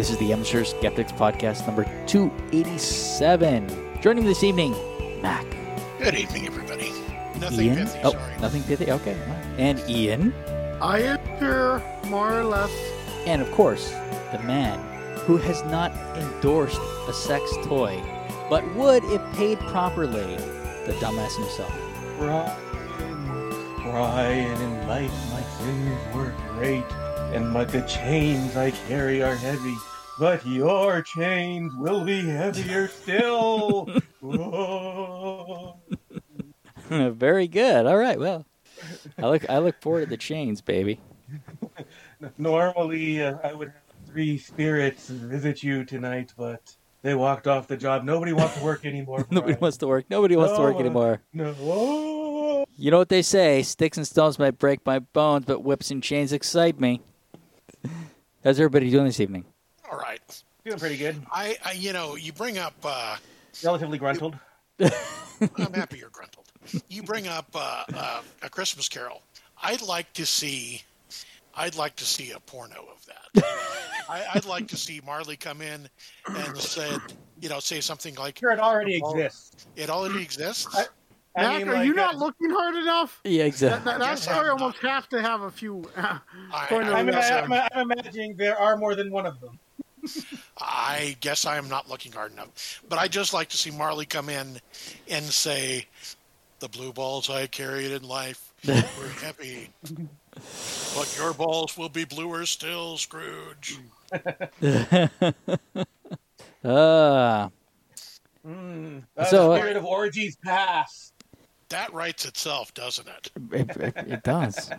This is the Amateur Skeptics Podcast number 287. Joining me this evening, Mac. Good evening, everybody. Nothing Ian. pithy, oh, sorry. nothing pithy. Okay. And Ian. I am here, more or less. And of course, the man who has not endorsed a sex toy, but would if paid properly, the dumbass himself. Ryan, Ryan, in life my sins were great, and my, the chains I carry are heavy. But your chains will be heavier still. Very good. All right. Well, I look I look forward to the chains, baby. Normally, uh, I would have three spirits visit you tonight, but they walked off the job. Nobody wants to work anymore. Nobody wants to work. Nobody wants to work anymore. No. You know what they say: sticks and stones might break my bones, but whips and chains excite me. How's everybody doing this evening? All right. Doing pretty good. I, I, you know, you bring up. Uh, Relatively gruntled. I'm happy you're gruntled. You bring up uh, uh, a Christmas Carol. I'd like to see. I'd like to see a porno of that. I, I'd like to see Marley come in and said, you know, say something like, Sure, it already Oh. exists. "It already exists." I- I Mac, mean, are like, you uh, not looking hard enough? Yeah, exactly. that, that Yes, story I'm almost has to have a few. Uh, I, I, I'm, I'm, I'm, I'm imagining there are more than one of them. I guess I am not looking hard enough. But I'd just like to see Marley come in and say, "The blue balls I carried in life were heavy, but your balls will be bluer still, Scrooge." Ah, Mm, So, uh, the spirit of orgies pass. That writes itself, doesn't it? it, it, it does.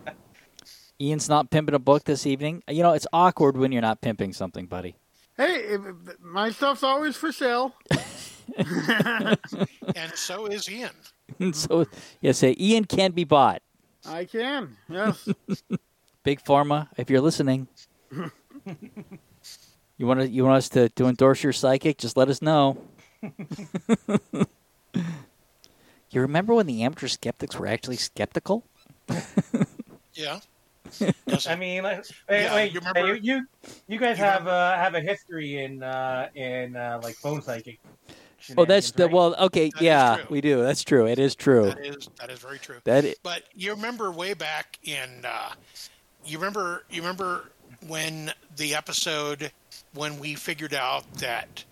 Ian's not pimping a book this evening. You know, it's awkward when you're not pimping something, buddy. Hey, if, if- my stuff's always for sale. And so is Ian. so, yeah, say Ian can be bought. I can. Yes. Big Pharma, if you're listening, you want to you want us to, to endorse your psychic? Just let us know. you remember when the amateur skeptics were actually skeptical? Yeah. I mean, like, wait, Yeah, wait, you remember- hey, you, you guys you have uh, have a history in uh, in uh, like phone psychic. Oh, that's shenanigans, the right? well. Okay, That is yeah, we do. That's true. It is true. that is that is very true. That But you remember way back in, uh, you remember you remember when the episode when we figured out that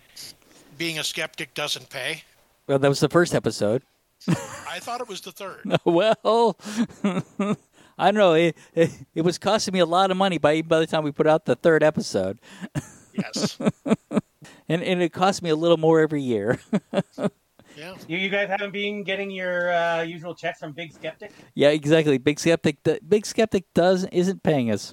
being a skeptic doesn't pay. well, that was the first episode. I thought it was the third. well, I don't know. It, it, it was costing me a lot of money by by the time we put out the third episode, Yes. and and it cost me a little more every year. Yeah. You, you guys haven't been getting your uh, usual checks from Big Skeptic. yeah, exactly. Big skeptic. The, Big skeptic does isn't paying us.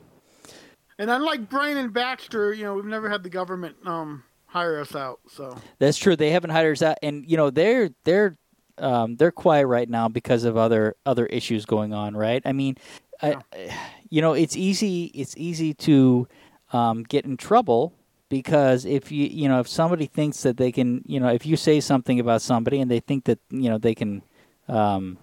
and unlike Brian and Baxter, you know, we've never had the government um, hire us out. So That's true. They haven't hired us out, and you know they're they're um, they're quiet right now because of other other issues going on. Right? I mean, I, you know, it's easy it's easy to um, get in trouble because if you you know if somebody thinks that they can you know if you say something about somebody and they think that you know they can um,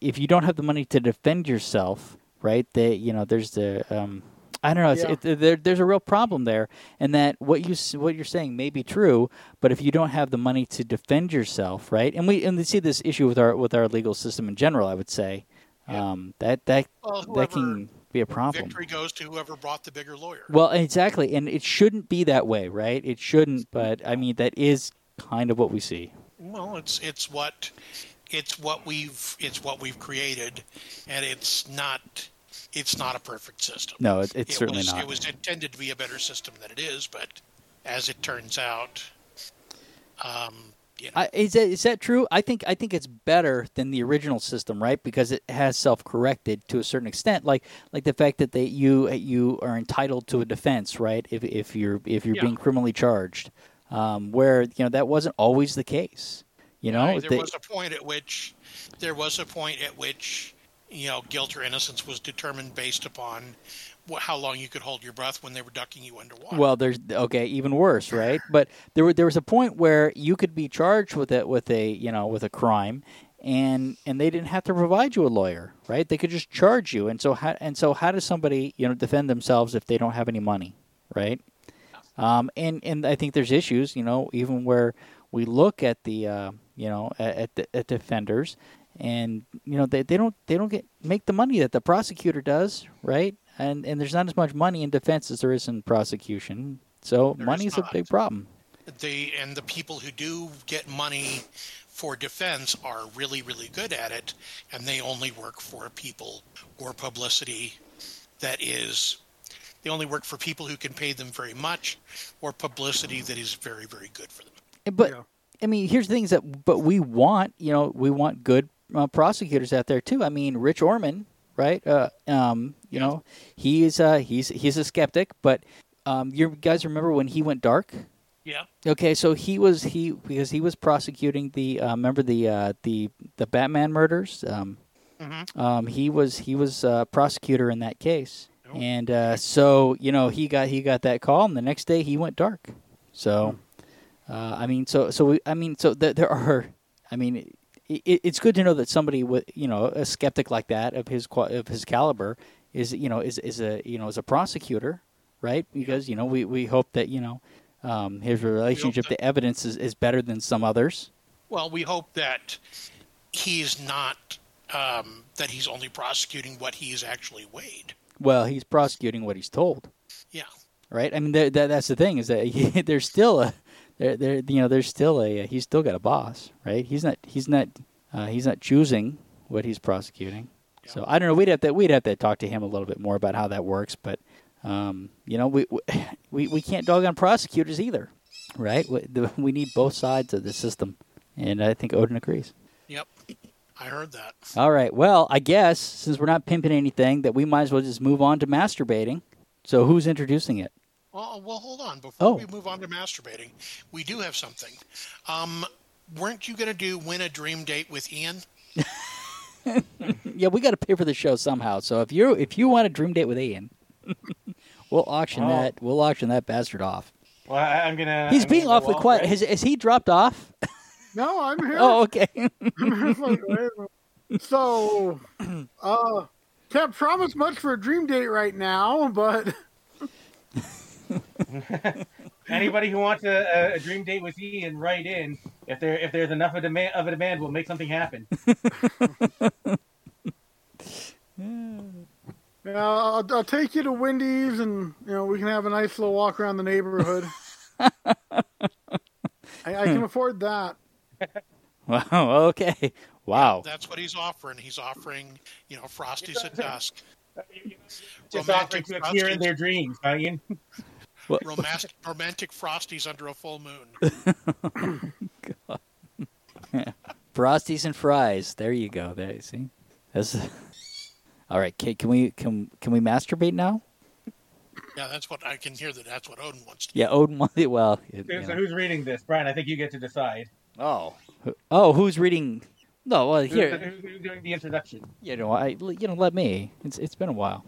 if you don't have the money to defend yourself, right? They you know there's the um, I don't know. It's, Yeah. it, there, there's a real problem there, and that what you what you're saying may be true, but if you don't have the money to defend yourself, right? And we and we see this issue with our with our legal system in general. I would say Yeah. um, that that Well, that can be a problem. victory goes to whoever brought the bigger lawyer. Well, exactly, and it shouldn't be that way, right? It shouldn't, but I mean that is kind of what we see. Well, it's it's what it's what we've it's what we've created, and it's not it's not a perfect system. No, it, it's it certainly was, not. It was intended to be a better system than it is, but as it turns out, um, you know, I, is that is that true? I think I think it's better than the original system, right? Because it has self-corrected to a certain extent, like like the fact that they you you are entitled to a defense, right? If if you're if you're Yeah. being criminally charged, um, where you know that wasn't always the case. You know, Right, there They- was a point at which there was a point at which you know guilt or innocence was determined based upon wh- how long you could hold your breath when they were ducking you underwater. Well, there's okay, even worse, right? But there were, there was a point where you could be charged with it with a you know with a crime, and and they didn't have to provide you a lawyer, right? They could just charge you, and so how and so how does somebody you know defend themselves if they don't have any money, right? Um, and and I think there's issues, you know, even where we look at the uh, you know at at, the, at defenders, and you know they, they don't they don't get make the money that the prosecutor does, right? And and there's not as much money in defense as there is in prosecution, so There is money is a big problem. They and the people who do get money for defense are really, really good at it, and they only work for people or publicity that is. They only work for people who can pay them very much, or publicity that is very, very good for them. Eh, but Yeah. I mean, here's the things that but we want, you know, we want good uh, prosecutors out there too. I mean, Rich Orman, right? Uh, um, you know, he is uh, he's he's a skeptic, but um, you guys remember when he went dark? Yeah. Okay, so he was he because he was prosecuting the uh, remember the uh, the the Batman murders. Um, Mhm. um, he was he was uh, prosecutor in that case, Oh. and uh, so you know he got he got that call, and the next day he went dark. So, uh, I mean, so so we, I mean, so th- there are, I mean, it, it's good to know that somebody with you know a skeptic like that of his of his caliber is you know is is a you know is a prosecutor, right? Because you know we we hope that you know um, his relationship, the evidence is, is better than some others. Well, we hope that he's not um, that he's only prosecuting what he is actually weighed. Well, he's prosecuting what he's told, Yeah. right? I mean, there, that, that's the thing is that he, there's still a there, there you know there's still a he's still got a boss, right? He's not he's not uh, he's not choosing what he's prosecuting. So I don't know. We'd have to we'd have to talk to him a little bit more about how that works, but um, you know we we we can't dog on prosecutors either, right? We, the, we need both sides of the system, and I think Odin agrees. Yep. I heard that. All right. Well, I guess since we're not pimping anything, that we might as well just move on to masturbating. So who's introducing it? Well, well, hold on. Before Oh. we move on to masturbating, we do have something. Um, weren't you going to do win a dream date with Ian? Yeah, we got to pay for the show somehow. So if you if you want a dream date with Ian, we'll auction Oh. that. We'll auction that bastard off. Well, I, I'm gonna. He's I'm being gonna awfully all quiet. Has, has he dropped off? No, I'm here. oh, okay. I'm just like, wait a minute. so, uh, can't promise much for a dream date right now, but Anybody who wants a, a, a dream date with Ian, write in. If there if there's enough of demand of a demand, we'll make something happen. yeah, I'll, I'll take you to Wendy's, and you know we can have a nice little walk around the neighborhood. I, I can hmm. afford that. wow. Okay. Wow. That's what he's offering. He's offering, you know, Frosties at dusk, Just Romantic offering to appear in their dreams, huh, Ian? romantic, romantic Frosties under a full moon. Frosties and fries. There you go. There you see. That's all right. Can, can we can can we masturbate now? Yeah, that's what I can hear. That that's what Odin wants to. Yeah. Odin. wanted- Well. it- So, so who's reading this, Brian? I think you get to decide. Oh. Oh, who's reading? No. Well, here. who's, who's doing the introduction? You know, I you know, let me. It's it's been a while.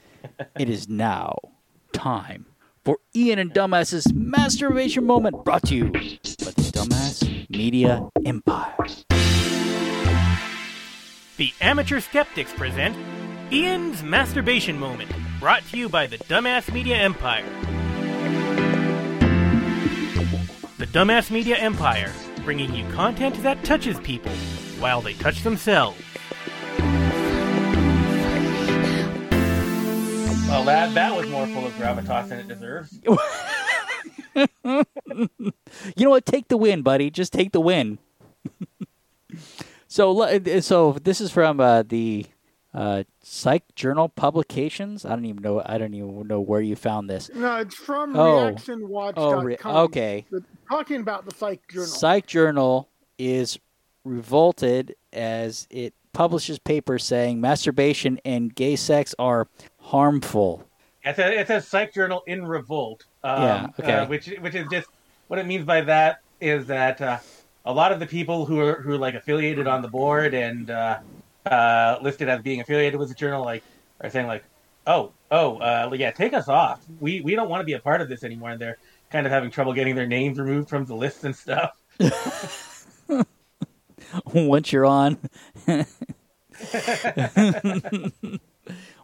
it is now time for Ian and Dumbass's masturbation moment, brought to you by the Dumbass Media Empire. The Amateur Skeptics present Ian's Masturbation Moment, brought to you by the Dumbass Media Empire. The Dumbass Media Empire, bringing you content that touches people while they touch themselves. Well, that that was more full of gravitas than it deserves. You know what? Take the win, buddy. Just take the win. so, so this is from uh, the uh, Psych Journal Publications. I don't even know. I don't even know where you found this. No, it's from Oh. RetractionWatch.com. Oh, re- okay. The- talking about the Psych Journal. Psych Journal is revolted as it publishes papers saying masturbation and gay sex are harmful. It's a it's a psych journal in revolt. Um, Yeah, okay. uh, which which is just what it means by that is that uh, a lot of the people who are who are like affiliated on the board and uh, uh, listed as being affiliated with the journal like are saying like, oh oh uh, yeah, take us off. We we don't want to be a part of this anymore. And they're kind of having trouble getting their names removed from the lists and stuff. Once you're on.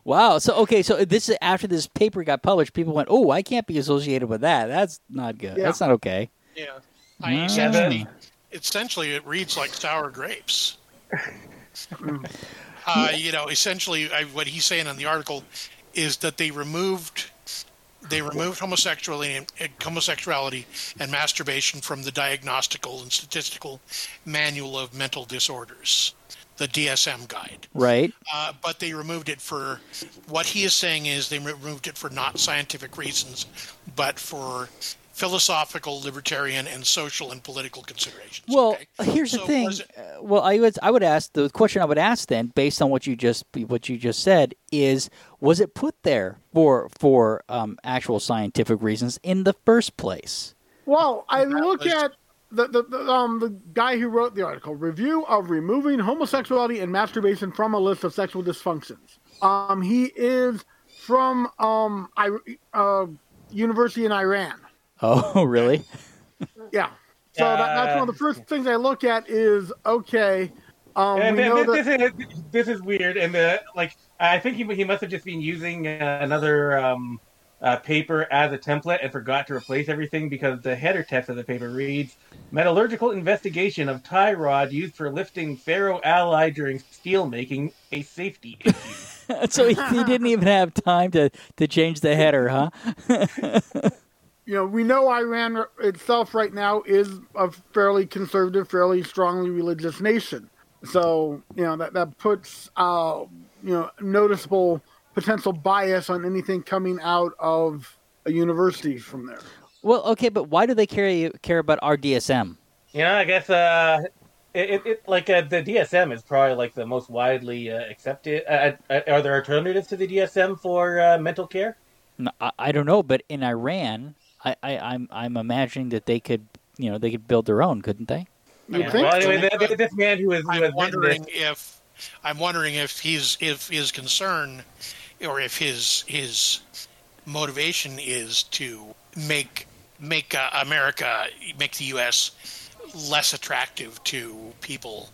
Wow. So okay. So this is after this paper got published. People went, "Oh, I can't be associated with that. That's not good. Yeah. That's not okay." Yeah. I Mm. essentially, essentially, it reads like sour grapes. uh, you know, essentially, I, what he's saying in the article is that they removed they removed homosexuality and, and homosexuality and masturbation from the diagnostical and statistical manual of mental disorders, the DSM guide. Right. Uh, but they removed it for what he is saying is they removed it for not scientific reasons, but for philosophical, libertarian, and social and political considerations. Well, okay? here's the thing. it- Uh, well, I would I would ask the question I would ask then, based on what you just what you just said, is was it put there for for um, actual scientific reasons in the first place? Well, I look at the, the, the um the guy who wrote the article review of removing homosexuality and masturbation from a list of sexual dysfunctions. Um, he is from um I uh university in Iran. Oh, really? Yeah. So that, that's one of the first things I look at is okay. Um, And we know th- that, this, is, this is weird, and uh, like I think he, he must have just been using uh, another um, uh, paper as a template and forgot to replace everything because the header text of the paper reads: "Metallurgical investigation of tie rod used for lifting ferro alloy during steel making a safety issue." so he, he didn't even have time to to change the header, huh? you know we know Iran itself right now is a fairly conservative, fairly strongly religious nation. So you know that that puts uh, you know noticeable potential bias on anything coming out of a university from there. Well, okay, but why do they care care about our DSM? You know, I guess uh, it, it, it like uh, the DSM is probably like the most widely uh, accepted. Uh, uh, are there alternatives to the DSM for uh, mental care? No, I, I don't know, but in Iran, I, I I'm I'm imagining that they could you know they could build their own, couldn't they? You Yeah. Well, anyway, th- th- this man who was I'm has wondering this, if I'm wondering if he's if his concern or if his his motivation is to make make uh, America make the U.S. less attractive to people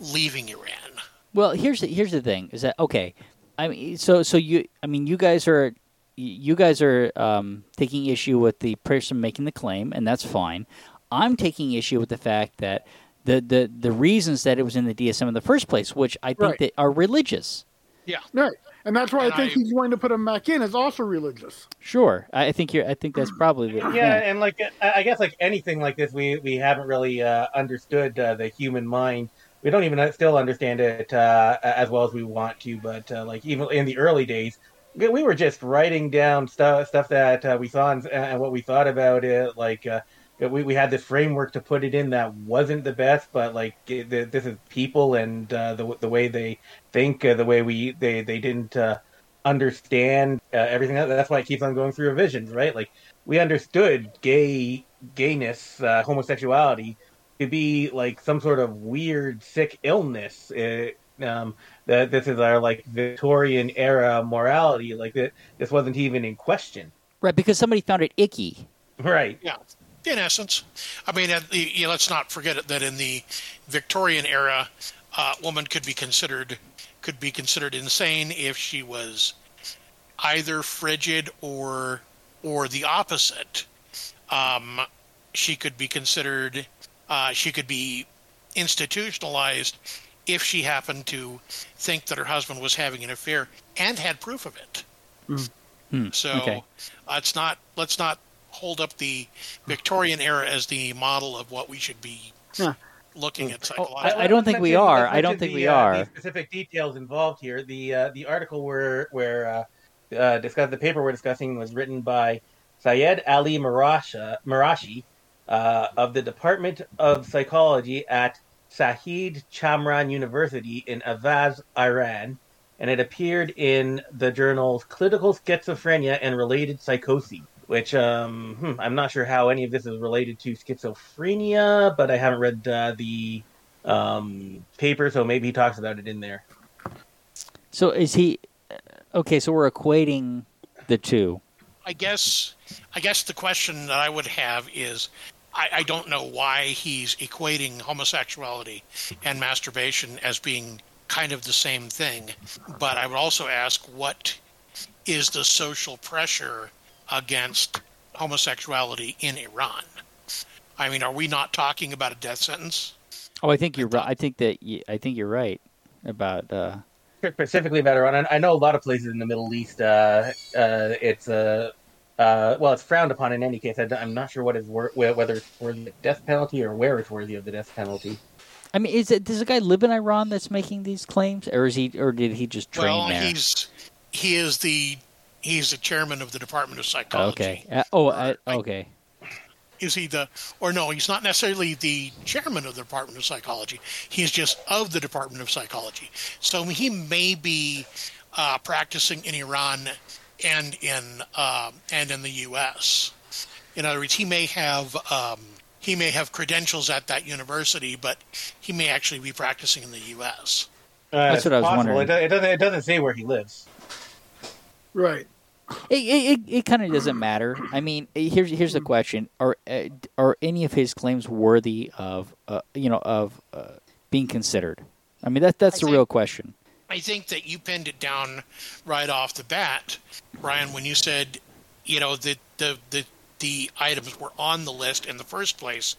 leaving Iran. Well, here's the, here's the thing: is that okay? I mean, so so you I mean, you guys are you guys are um, taking issue with the person making the claim, and that's fine. I'm taking issue with the fact that the the the reasons that it was in the DSM in the first place, which I think Right. that are religious. Yeah, Right, and that's why And I think I- he's going to put him back in. Is also religious. Sure, I I think you're. I think that's probably the yeah, and like I I guess like anything like this, we we haven't really uh, understood uh, the human mind. We don't even still understand it uh, as well as we want to. But uh, like even in the early days, we we were just writing down stuff stuff that uh, we saw and, and what we thought about it. Like uh, we we had this framework to put it in that wasn't the best, but like it, this is people and uh, the the way they think, uh, the way we they they didn't. Uh, understand uh, everything that's why it keeps on going through revisions right like we understood gay gayness uh, homosexuality to be like some sort of weird sick illness it, um, that this is our like victorian era morality like that this wasn't even in question right because somebody found it icky. right yeah. In essence, I mean, at the, you know, let's not forget it that in the Victorian era, uh, woman could be considered could be considered insane if she was either frigid or or the opposite. Um, she could be considered uh, she could be institutionalized if she happened to think that her husband was having an affair and had proof of it. Hmm, So okay. let's not let's not hold up the Victorian era as the model of what we should be Yeah. looking at I- psychologically. I don't think we are. I don't think the, we uh, are. the specific details involved here. The uh, the article where where uh, uh, discuss the paper we're discussing was written by Syed Ali Marasha, Marashi uh, of the Department of Psychology at Shahid Chamran University in Ahvaz, Iran, and it appeared in the journals Clinical Schizophrenia and Related Psychoses. Which um, hmm, I'm not sure how any of this is related to schizophrenia, but I haven't read uh, the um, paper, so maybe he talks about it in there. So is he okay? So we're equating the two. I guess I guess the question that I would have is I, I don't know why he's equating homosexuality and masturbation as being kind of the same thing. But I would also ask what is the social pressure against homosexuality in Iran? I mean, are we not talking about a death sentence? Oh, I think you're right. I think that I think you're right about. Uh, specifically about Iran. I know a lot of places in the Middle East. Uh, uh, it's uh, uh, well, it's frowned upon in any case. I, am not sure what is wor- whether it's worthy of death penalty or where it's worthy of the death penalty. I mean, is it does a guy live in Iran that's making these claims, or is he, or did he just train well, there? he's he is the he's the chairman of the Department of Psychology. Okay. Uh, oh, I, okay. Is he the or no? He's not necessarily the chairman of the Department of Psychology. He's just of the Department of Psychology. So he may be uh, practicing in Iran and in uh, and in the U.S. In other words, he may have um, he may have credentials at that university, but he may actually be practicing in the U.S. Uh, That's it's what I was possible. wondering. It, it doesn't. It doesn't say where he lives. Right. It it, it, kind of doesn't matter. I mean, here's here's the question: Are uh, are any of his claims worthy of uh, you know of uh, being considered? I mean, that that's I the think- real question. I think that you pinned it down right off the bat, Ryan, when you said, you know, that the the the items were on the list in the first place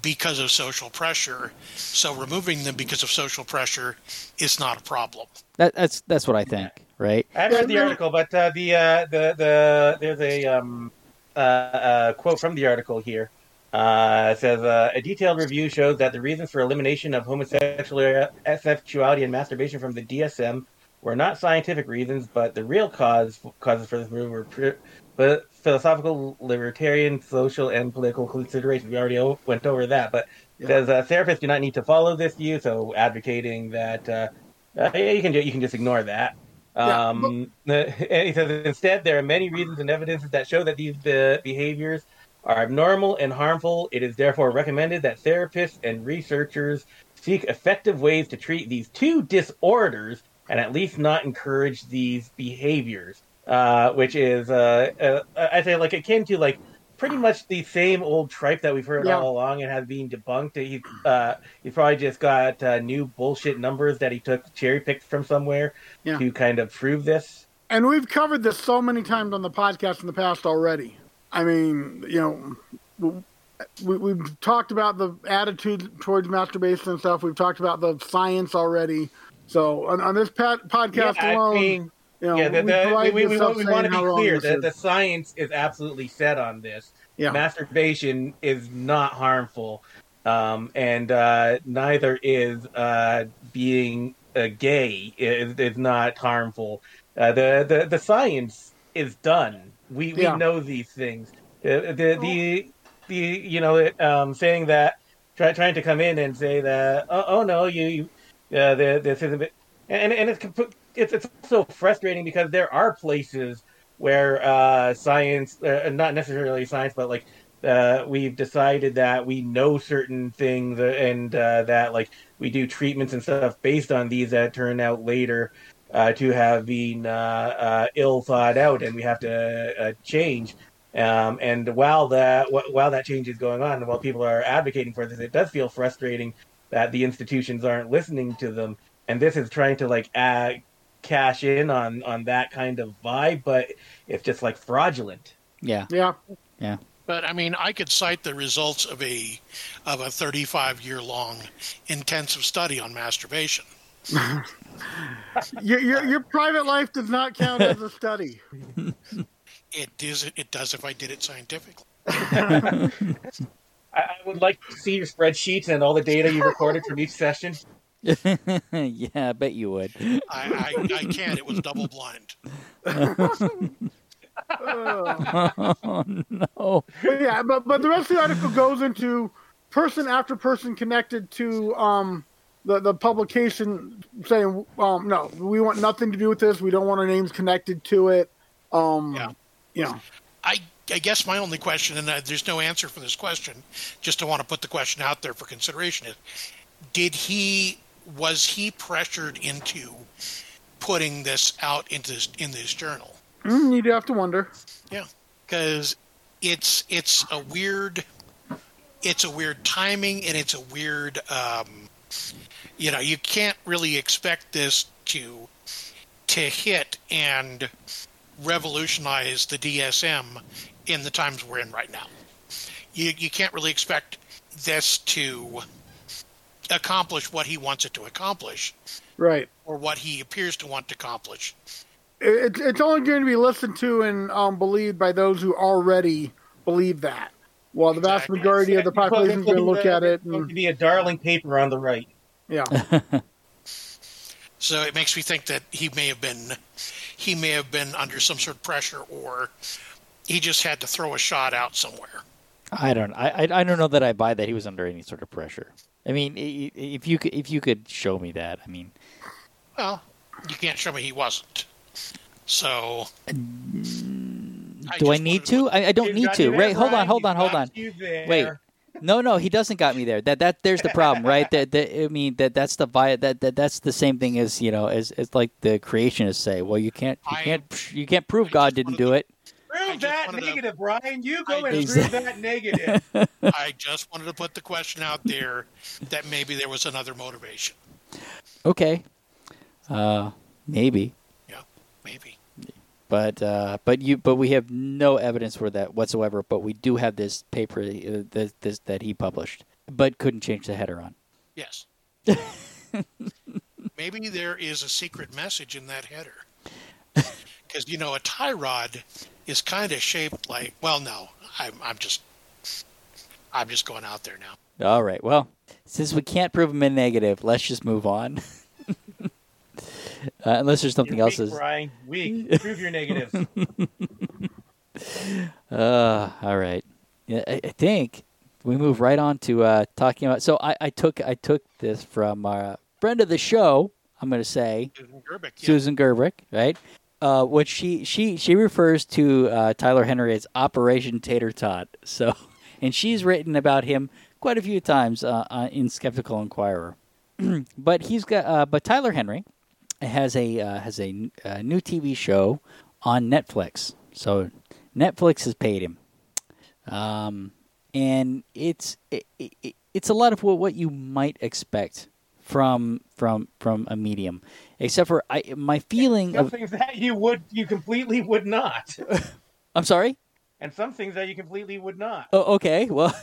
because of social pressure. So removing them because of social pressure is not a problem. That that's that's what I think, right? I haven't read the article, but uh, the uh, the the there's a um, uh, uh, quote from the article here. Uh, it says uh, a detailed review shows that the reasons for elimination of homosexuality and masturbation from the DSM were not scientific reasons, but the real cause causes for this move were pri- but philosophical, libertarian, social, and political considerations. We already o- went over that, but it says uh, therapists do not need to follow this view, so advocating that uh, uh, yeah, you can ju- you can just ignore that. Yeah, Um, the- he says instead, there are many reasons and evidences that show that these uh, behaviors are abnormal and harmful. It is therefore recommended that therapists and researchers seek effective ways to treat these two disorders and at least not encourage these behaviors. Uh, which is, uh, uh, I say, like akin to like pretty much the same old tripe that we've heard Yeah. all along and has been debunked. He, uh, he probably just got uh, new bullshit numbers that he took cherry picked from somewhere Yeah. to kind of prove this. And we've covered this so many times on the podcast in the past already. I mean, you know, we, we've talked about the attitude towards masturbation and stuff. We've talked about the science already. So on, on this pat, podcast Yeah, I alone, mean, you know, yeah, the, we, the, we, we, we, we want to be clear that is. the science is absolutely set on this. Yeah. Masturbation is not harmful, um, and uh, neither is uh, being uh, gay is, is not harmful. Uh, the, the the science is done. We we Yeah. know these things. Uh, the the the you know um, saying that try, trying to come in and say that oh, oh no you, you uh, this isn't and and it's it's it's so frustrating because there are places where uh, science uh, not necessarily science but like uh, we've decided that we know certain things and uh, that like we do treatments and stuff based on these that turn out later uh, to have been uh, uh, ill thought out and we have to uh, change. Um, and while that while that change is going on and while people are advocating for this it does feel frustrating that the institutions aren't listening to them. And this is trying to like add, cash in on on that kind of vibe but it's just like fraudulent Yeah. yeah, Yeah. But I mean, I could cite the results of a of a 35 year long intensive study on masturbation. your, your your private life does not count as a study. It is it does if I did it scientifically. I, I would like to see your spreadsheets and all the data you recorded from each session yeah, I bet you would. I, I, I can't. It was double blind. oh no. But yeah, but but the rest of the article goes into person after person connected to um the the publication saying um no, we want nothing to do with this. We don't want our names connected to it. Um, Yeah. you know, I I guess my only question, and uh, there's no answer for this question, just to want to put the question out there for consideration is: Did he was he pressured into putting this out into this, in this journal? mm, you'd have to wonder. Yeah, because it's it's a weird it's a weird timing and it's a weird um, you know, you can't really expect this to to hit and revolutionize the DSM in the times we're in right now. You you can't really expect this to accomplish what he wants it to accomplish Right. or what he appears to want to accomplish. It, it's only going to be listened to and um, believed by those who already believe that. While the vast Exactly. majority of the population is going to look at it, and, to be a darling paper on the right. yeah, So it makes me think that he may have been he may have been under some sort of pressure or he just had to throw a shot out somewhere. I don't. I, I I don't know that I buy that he was under any sort of pressure. I mean, i- i- if you could, if you could show me that, I mean, Well, you can't show me he wasn't. So mm, I do I just need wanted to? I, I don't need to. there, Right? Hold on. Hold on. Hold on. Wait. No, no, he doesn't got me there. That that there's the problem, right? That, that I mean that that's the vi- that, that that's the same thing as you know as as like the creationists say. Well, you can't you I- can't you can't prove I God didn't do to- it. I Prove that wanted to- negative, Brian. You go I and just- prove that negative. I just wanted to put the question out there that maybe there was another motivation. Okay, uh, maybe, Yeah, maybe. but uh, but you but we have no evidence for that whatsoever. But we do have this paper uh, this, this that he published, but couldn't change the header on. Yes. maybe there is a secret message in that header. Because you know, a tie rod is kind of shaped like. Well, no, I'm, I'm just, I'm just going out there now. All right. Well, since we can't prove them in negative, let's just move on. uh, unless there's something You're else. weak, Is, Brian. Weak. Prove your negatives. uh, all right. Yeah, I, I think we move right on to uh, talking about. So I, I took I took this from our friend of the show. I'm going to say Susan Gerbic. Yeah. Susan Gerbic, right? Uh, which she she she refers to uh, Tyler Henry as Operation Tater Tot. So, and she's written about him quite a few times uh, uh, in Skeptical Inquirer. but he's got uh, but Tyler Henry has a uh, has a, new TV show on Netflix. So Netflix has paid him, um, and it's it, it, it's a lot of what, what you might expect from from from a medium, except for I my feeling Some of things that you would, you completely would not, I'm sorry. and some things that you completely would not, Oh, okay. Well,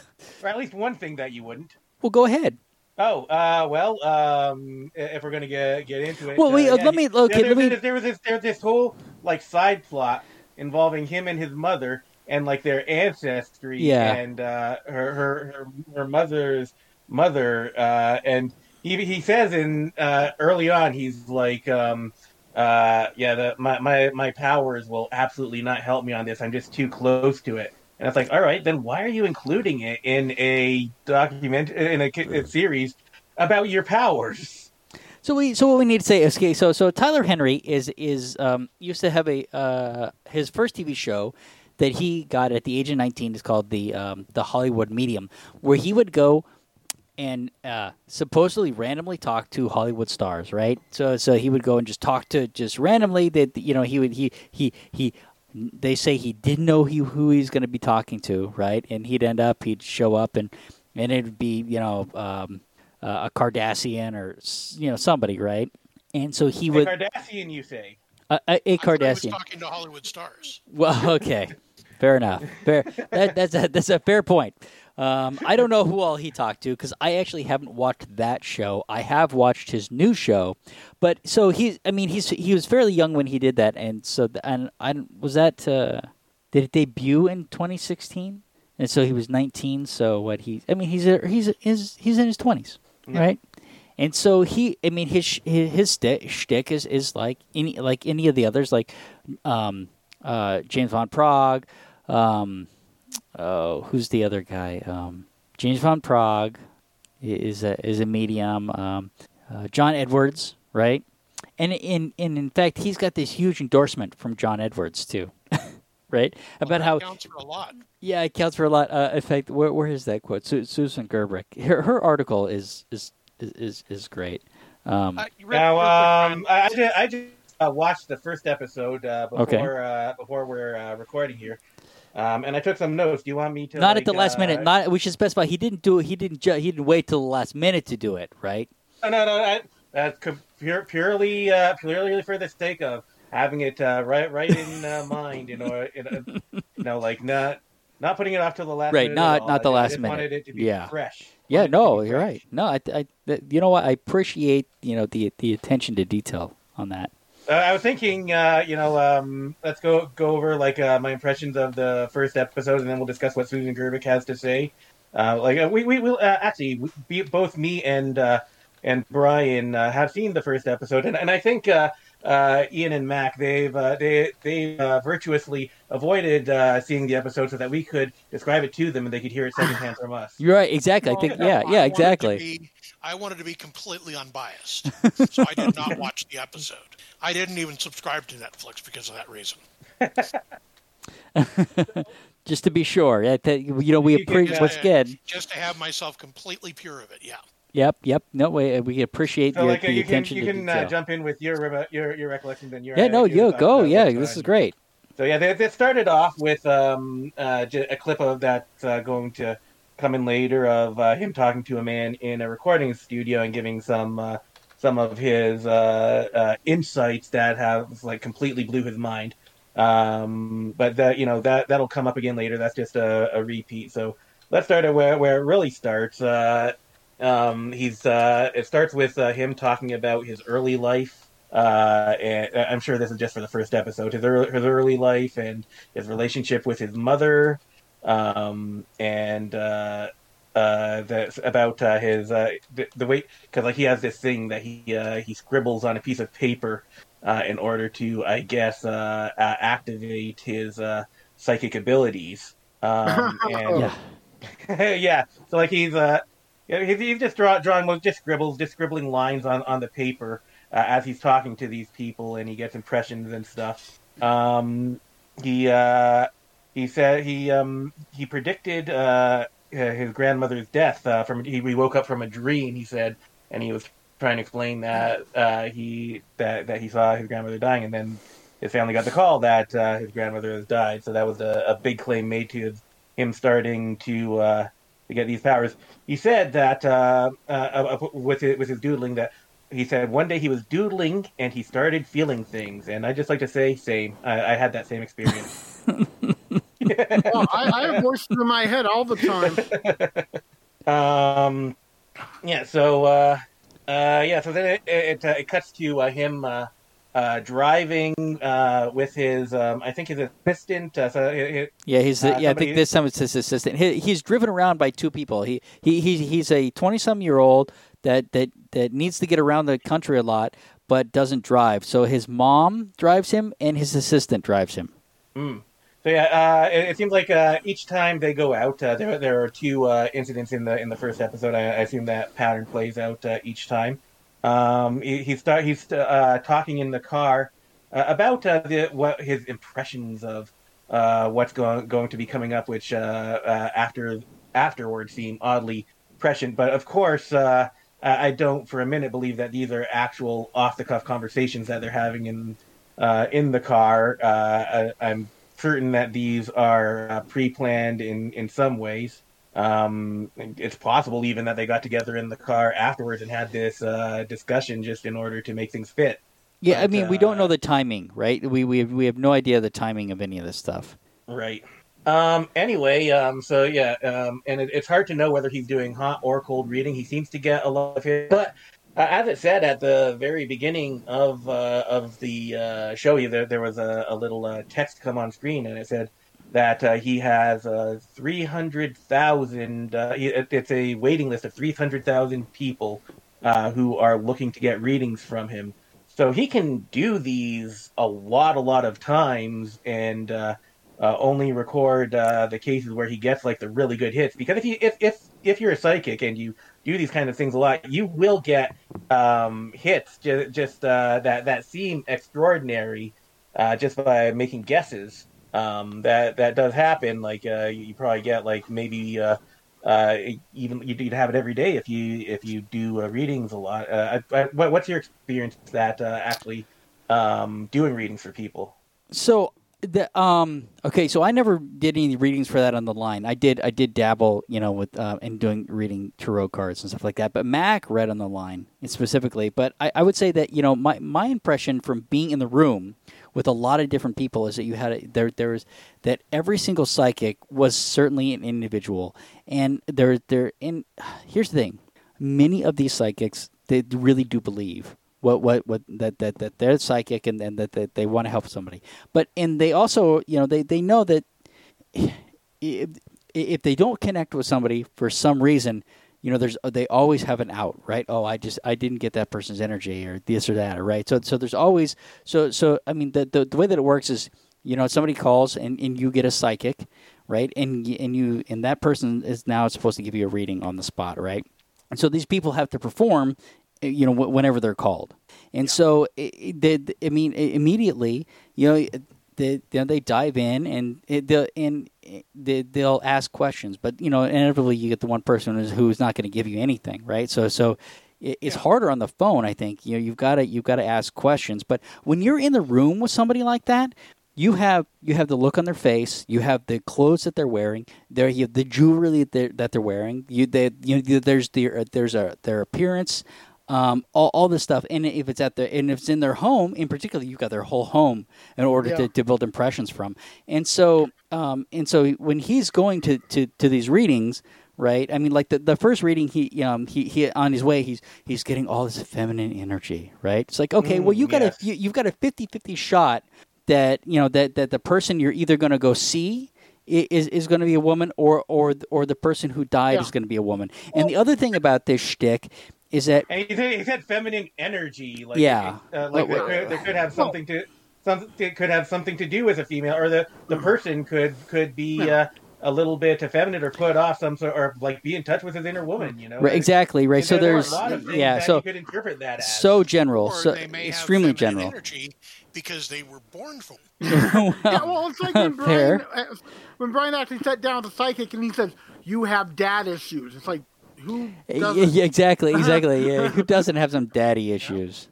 or at least one thing that you wouldn't. well, go ahead. Oh, uh, well, um, if we're gonna get get into it, Well, wait, uh, uh, let me- okay, there, let me- there, there was this there was this whole like side plot involving him and his mother and like their ancestry Yeah. and uh, her, her her her mother's mother, uh, and he he says in uh, early on he's like. Um, uh, yeah, the, my, my, my powers will absolutely not help me on this. I'm just too close to it. And it's like, all right, then why are you including it in a document in a, a series about your powers? So we so what we need to say is okay. So so Tyler Henry is is um, used to have a uh, his first TV show that he got at the age of nineteen is called the um, the Hollywood Medium, where he would go and uh, supposedly randomly talk to Hollywood stars, right? So so he would go and just talk to just randomly that you know he would he he he. They say he didn't know he, who he's going to be talking to, right? And he'd end up, he'd show up, and and it'd be you know um, uh, a Cardassian or you know somebody, right? And so he A would Cardassian, you say? A, thought I was Cardassian. talking to Hollywood stars. Well, okay, fair enough. Fair. That, that's a that's a fair point. Um, I don't know who all he talked to because I actually haven't watched that show. I have watched his new show, but so he's. I mean, he's he was fairly young when he did that, and so th- and I was that uh, did it debut in 2016, and so he was 19. So what he? I mean, he's a, he's he's he's in his 20s, Yeah. right? And so he, I mean, his his, his shtick is is like any like any of the others, like um, uh, James Van Praagh. Um, oh, who's the other guy? Um, James Van Praagh is a is a medium. Um, uh, John Edwards, right? And in in in fact, he's got this huge endorsement from John Edwards too, right? About Well, how that counts for a lot. yeah, it counts for a lot. Uh, in fact, where where is that quote? Su- Susan Gerbic. Her her article is is is is, is great. Um, Uh, Now, um, I, I just, I just uh, watched the first episode uh, before Okay. uh, before we're uh, recording here, um, and I took some notes. Do you want me to? not like, at the last uh, minute. Not we should specify. He didn't do it. He didn't. Ju- he didn't wait till the last minute to do it. Right. no, no, no. That, that's pure, purely, uh, purely for the sake of having it uh, right, right in uh, mind. You know, in, you know, like not, not putting it off till the last. Right, minute not- not the I- last just minute. Wanted it to be Yeah. fresh. Yeah, Wanted it to no, you're fresh. right. No, I, I, you know what? I appreciate you know the the attention to detail on that. Uh, I was thinking, uh, you know, um, let's go go over like uh, my impressions of the first episode, and then we'll discuss what Susan Gerbic has to say. Uh, like uh, we we will uh, actually we, be- both me and uh, and Brian uh, have seen the first episode, and, and I think uh, uh, Ian and Mac they've uh, they they uh, virtuously avoided uh, seeing the episode so that we could describe it to them and they could hear it secondhand from us. You're right. Exactly. I think. Yeah. Yeah. wanted to Exactly. Be- I wanted to be completely unbiased, so I did not watch the episode. I didn't even subscribe to Netflix because of that reason. Just to be sure. You know, we appreciate what's good. Just to have myself completely pure of it. Yeah. Yep. Yep. No way. We appreciate So your, like uh, the you can you to can uh, jump in with your re- your your recollections and your yeah. No. your You go. about Yeah. what's This is great. So yeah, they, they started off with um, uh, j- a clip of that uh, going to come in later of uh, him talking to a man in a recording studio and giving some uh, some of his uh, uh, insights that have like completely blew his mind. Um, but that you know that that'll come up again later. That's just a, a repeat. So let's start at where where it really starts. Uh, um, he's uh, it starts with him talking about his early life. And I'm sure this is just for the first episode. His early, his early life and his relationship with his mother, um, and uh, uh, that's about uh, his uh, the, the way because like he has this thing that he uh, he scribbles on a piece of paper uh, in order to I guess uh, uh, activate his uh, psychic abilities. Um, and Yeah. yeah. So like he's uh he's, he's just draw, drawing most just scribbles, just scribbling lines on on the paper uh, as he's talking to these people, and he gets impressions and stuff. Um, he uh he said he um he predicted uh his grandmother's death uh, from he, he woke up from a dream. He said, and he was trying to explain that uh, he that that he saw his grandmother dying, and then his family got the call that uh, his grandmother has died. So that was a, a big claim made to his, him starting to uh, to get these powers. He said that uh, uh, uh, with his, with his doodling that he said one day he was doodling and he started feeling things, and I just like to say same. I, I had that same experience. Oh, I, I have voices in my head all the time. Um, yeah. So, uh, uh, yeah. So then it it, uh, it cuts to uh, him uh, uh, driving uh, with his, um, I think his assistant. Uh, so it, it, Yeah, he's the, Uh, yeah. I think this time it's his assistant. He, he's driven around by two people. He he he's, he's a twenty-some year old that that that needs to get around the country a lot, but doesn't drive. So his mom drives him, and his assistant drives him. mm. So yeah, uh, it, it seems like uh, each time they go out, uh, there there are two uh, incidents in the in the first episode. I, I assume that pattern plays out uh, each time. Um, he, he's start, he's uh, talking in the car about the what his impressions of what's going going to be coming up, which after afterwards seem oddly prescient. But of course, I don't for a minute believe that these are actual off the cuff conversations that they're having in in the car. I, I'm certain that these are uh, pre-planned in in some ways. Um, it's possible even that they got together in the car afterwards and had this uh, discussion just in order to make things fit. Yeah, I But, mean, we don't uh, know the timing, right? We we have, we have no idea the timing of any of this stuff. Right. Um, anyway, um, so yeah, um, and it, it's hard to know whether he's doing hot or cold reading. He seems to get a lot of it, but as it said at the very beginning of uh, of the uh, show, there there was a, a little uh, text come on screen, and it said that uh, he has uh, three hundred thousand. Uh, it's a waiting list of three hundred thousand people uh, who are looking to get readings from him. So he can do these a lot, a lot of times, and uh, uh, only record uh, the cases where he gets like the really good hits. Because if you if if if you're a psychic and you do these kind of things a lot, you will get um, hits just, just uh, that that seem extraordinary uh, just by making guesses. Um, that that does happen. Like uh, you, probably get like maybe. Uh, uh, even you'd have it every day if you if you do uh, readings a lot. What's your experience with that actually um, doing readings for people? So The, um. Okay, so I never did any readings for that on the line. I did. I did dabble, you know, with uh, in doing reading tarot cards and stuff like that. But Mac read on the line specifically. But I, I would say that you know my my impression from being in the room with a lot of different people is that you had a, there there was that every single psychic was certainly an individual, and there there and here's the thing, many of these psychics they really do believe what what what that that, that they're psychic and, and that, that they want to help somebody. But and they also you know they, they know that if, if they don't connect with somebody for some reason you know there's they always have an out right? Oh i just i didn't get that person's energy or this or that right? So so there's always so so i mean the the, the way that it works is you know somebody calls and, and you get a psychic right? And and you and that person is now supposed to give you a reading on the spot right? And so these people have to perform you know whenever they're called and yeah. so it, they, i mean immediately you know they, you know, they dive in and they'll and they, they'll ask questions but you know inevitably you get the one person who's not going to give you anything right so so it's yeah. harder on the phone i think you know you've got to you've got to ask questions but when you're in the room with somebody like that you have you have the look on their face, you have the clothes that they're wearing, there you have the jewelry that they're, that they're wearing. You they you know, there's their uh, there's a their appearance, um, all, all this stuff. And if it's at the and if it's in their home, in particular, you've got their whole home in order yeah. to, to build impressions from. And so, um, and so when he's going to, to, to these readings, right? I mean, like the, the first reading, he um he, he on his way, he's he's getting all this feminine energy, right? It's like okay, mm, well you got yes. a you, you've got a 50-50 shot that you know that that the person you're either going to go see is is going to be a woman or or or the person who died yeah. is going to be a woman. And the other thing about this shtick is that and he, said, he said feminine energy. Like, yeah, uh, like there, could, there, could, have something to something it could have something to do with a female, or the the person could could be. Uh, a little bit effeminate or put off some sort or like be in touch with his inner woman you know right, exactly right so there's yeah so you could interpret that as. so general or so extremely general energy because they were born from well, yeah, well it's like when Brian, uh, when Brian actually sat down with the psychic and he says you have dad issues it's like who yeah, exactly, exactly. Yeah, who doesn't have some daddy issues?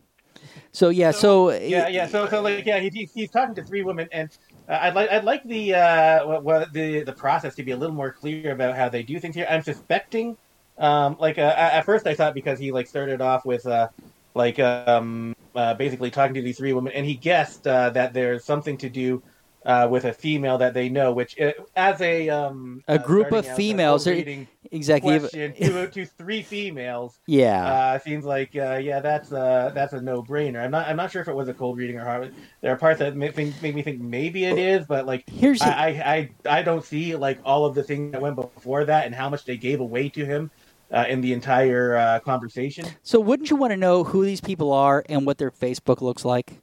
So yeah, so, so yeah, yeah. So so like yeah, he, he's talking to three women, and uh, I'd like I'd like the uh, what, what, the the process to be a little more clear about how they do things here. I'm suspecting, um, like uh, at first I thought because he like started off with uh, like um, uh, basically talking to these three women, and he guessed uh, that there's something to do uh, with a female that they know, which uh, as a um, a group of females, exactly question, two, two, three females. Yeah, uh, seems like uh, yeah, that's a that's a no brainer. I'm not I'm not sure if it was a cold reading or hard. There are parts that make, make me think maybe it is, but like here's I, I, I I don't see like all of the things that went before that and how much they gave away to him. Uh, in the entire uh, conversation. So, wouldn't you want to know who these people are and what their Facebook looks like?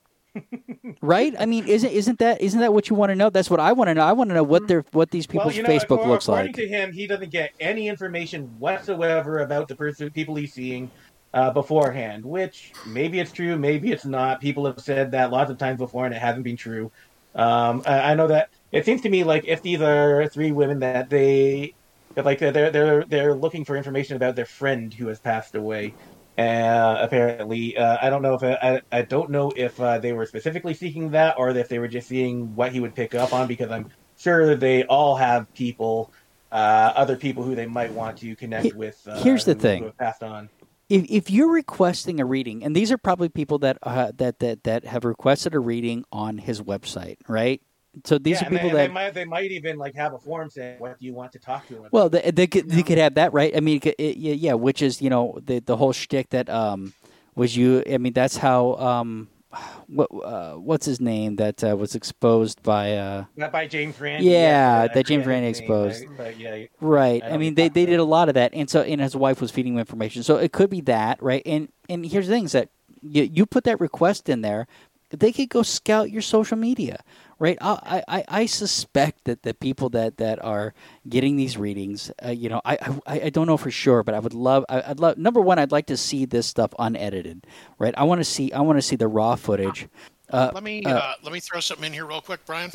Right? I mean, isn't isn't that isn't that what you want to know? That's what I want to know. I want to know what their what these people's well, you know, Facebook looks according like. According to him, he doesn't get any information whatsoever about the person people he's seeing uh, beforehand. Which maybe it's true, maybe it's not. People have said that lots of times before, and it hasn't been true. Um, I, I know that it seems to me like if these are three women that they like they're they're they're looking for information about their friend who has passed away uh, apparently, uh, I don't know if I, I don't know if uh, they were specifically seeking that or if they were just seeing what he would pick up on. Because I'm sure they all have people, uh, other people who they might want to connect with. Uh, here's the thing: passed on. If, if you're requesting a reading, and these are probably people that uh, that that that have requested a reading on his website, right? So these yeah, are people they, that they might they might even like have a form saying what do you want to talk to them. Well, they, they could they could have that right. I mean, it, yeah, which is you know the the whole shtick that um was you. I mean, that's how um what uh, what's his name that uh, was exposed by uh by James Randi. Yeah, that James Randi exposed. but yeah, right. I, I mean, they they did a lot of that, and so and his wife was feeding him information. So it could be that, right? And and here's the thing: is that you you put that request in there, they could go scout your social media right? I, I, I suspect that the people that, that are getting these readings, uh, you know, I, I, I don't know for sure, but I would love, I, would love. Number one, I'd like to see this stuff unedited, right? I want to see, I want to see the raw footage. Uh, let me uh, uh, let me throw something in here real quick, Brian.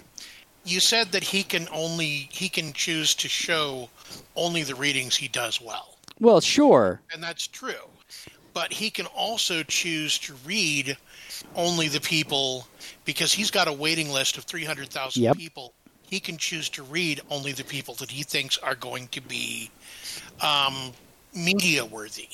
You said that he can only he can choose to show only the readings he does well. Well, sure, and that's true. But he can also choose to read only the people because he's got a waiting list of 300,000 Yep. people. He can choose to read only the people that he thinks are going to be um, media worthy.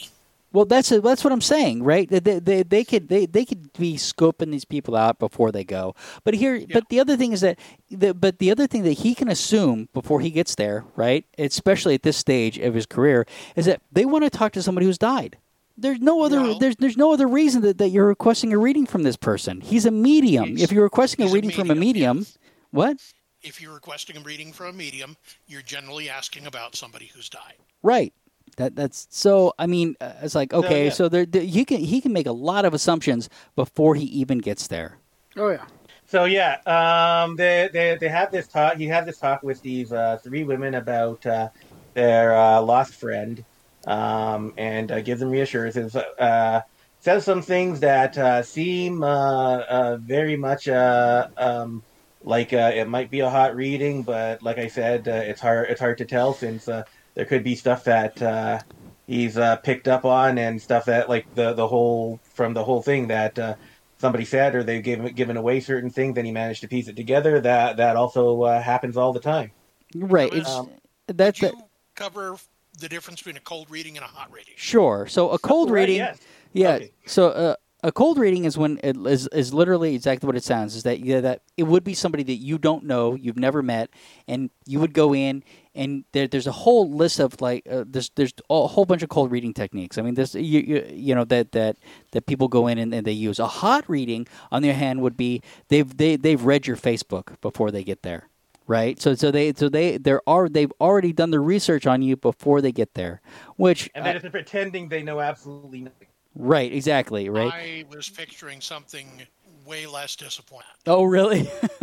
Well, that's that's what I'm saying, right? They, they, they could they, they could be scoping these people out before they go. But here, but the other thing is that, the, but the other thing that he can assume before he gets there, right? Especially at this stage of his career, is that they want to talk to somebody who's died. There's no other No. there's there's no other reason that, that you're requesting a reading from this person. He's a medium. He's- if you're requesting a he's a reading from a medium, medium, yes. what? If you're requesting a reading from a medium, you're generally asking about somebody who's died. Right. That that's so. I mean, uh, it's like okay, yeah. so there, there he can he can make a lot of assumptions before he even gets there. Oh yeah. So yeah, um, they they they have this talk. He has this talk with these uh, three women about uh, their uh, lost friend, um, and uh, gives them reassurances. Uh, says some things that uh, seem uh, uh, very much uh, um, like uh, it might be a hot reading, but like I said, uh, it's hard it's hard to tell since uh, there could be stuff that uh, he's uh, picked up on and stuff that like the the whole from the whole thing that. Uh, somebody said or they've given given away certain things and he managed to piece it together that that also uh, happens all the time Right. was- It's Um, that, Did that you cover the difference between a cold reading and a hot reading? sure. So a cold Right, reading. yes. Yeah. Okay. So uh, a cold reading is when it is is literally exactly what it sounds. Is that yeah, that it would be somebody that you don't know, you've never met, and you would go in and there, there's a whole list of like uh, there's there's a whole bunch of cold reading techniques. I mean, there's you you, you know that that that people go in and, and they use. A hot reading, on the other hand, would be they've they they've read your Facebook before they get there. Right, so so they so they there are they've already done the research on you before they get there, which and then if they're pretending they know absolutely nothing right exactly right. I was picturing something way less disappointing. Oh, really?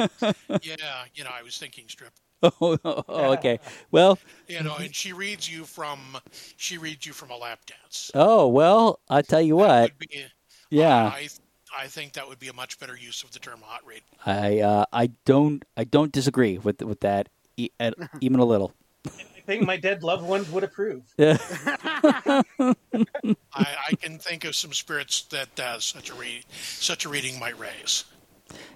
yeah, you know, I was thinking strip. oh, oh, okay. Well, You know, and she reads you from she reads you from a lap dance. oh well. I tell you what. be- Yeah, I I think that would be a much better use of the term hot read. I uh, I don't I don't disagree with with that e- at, even a little. i think my dead loved ones would approve Yeah. I, I can think of some spirits that uh, such a read such a reading might raise.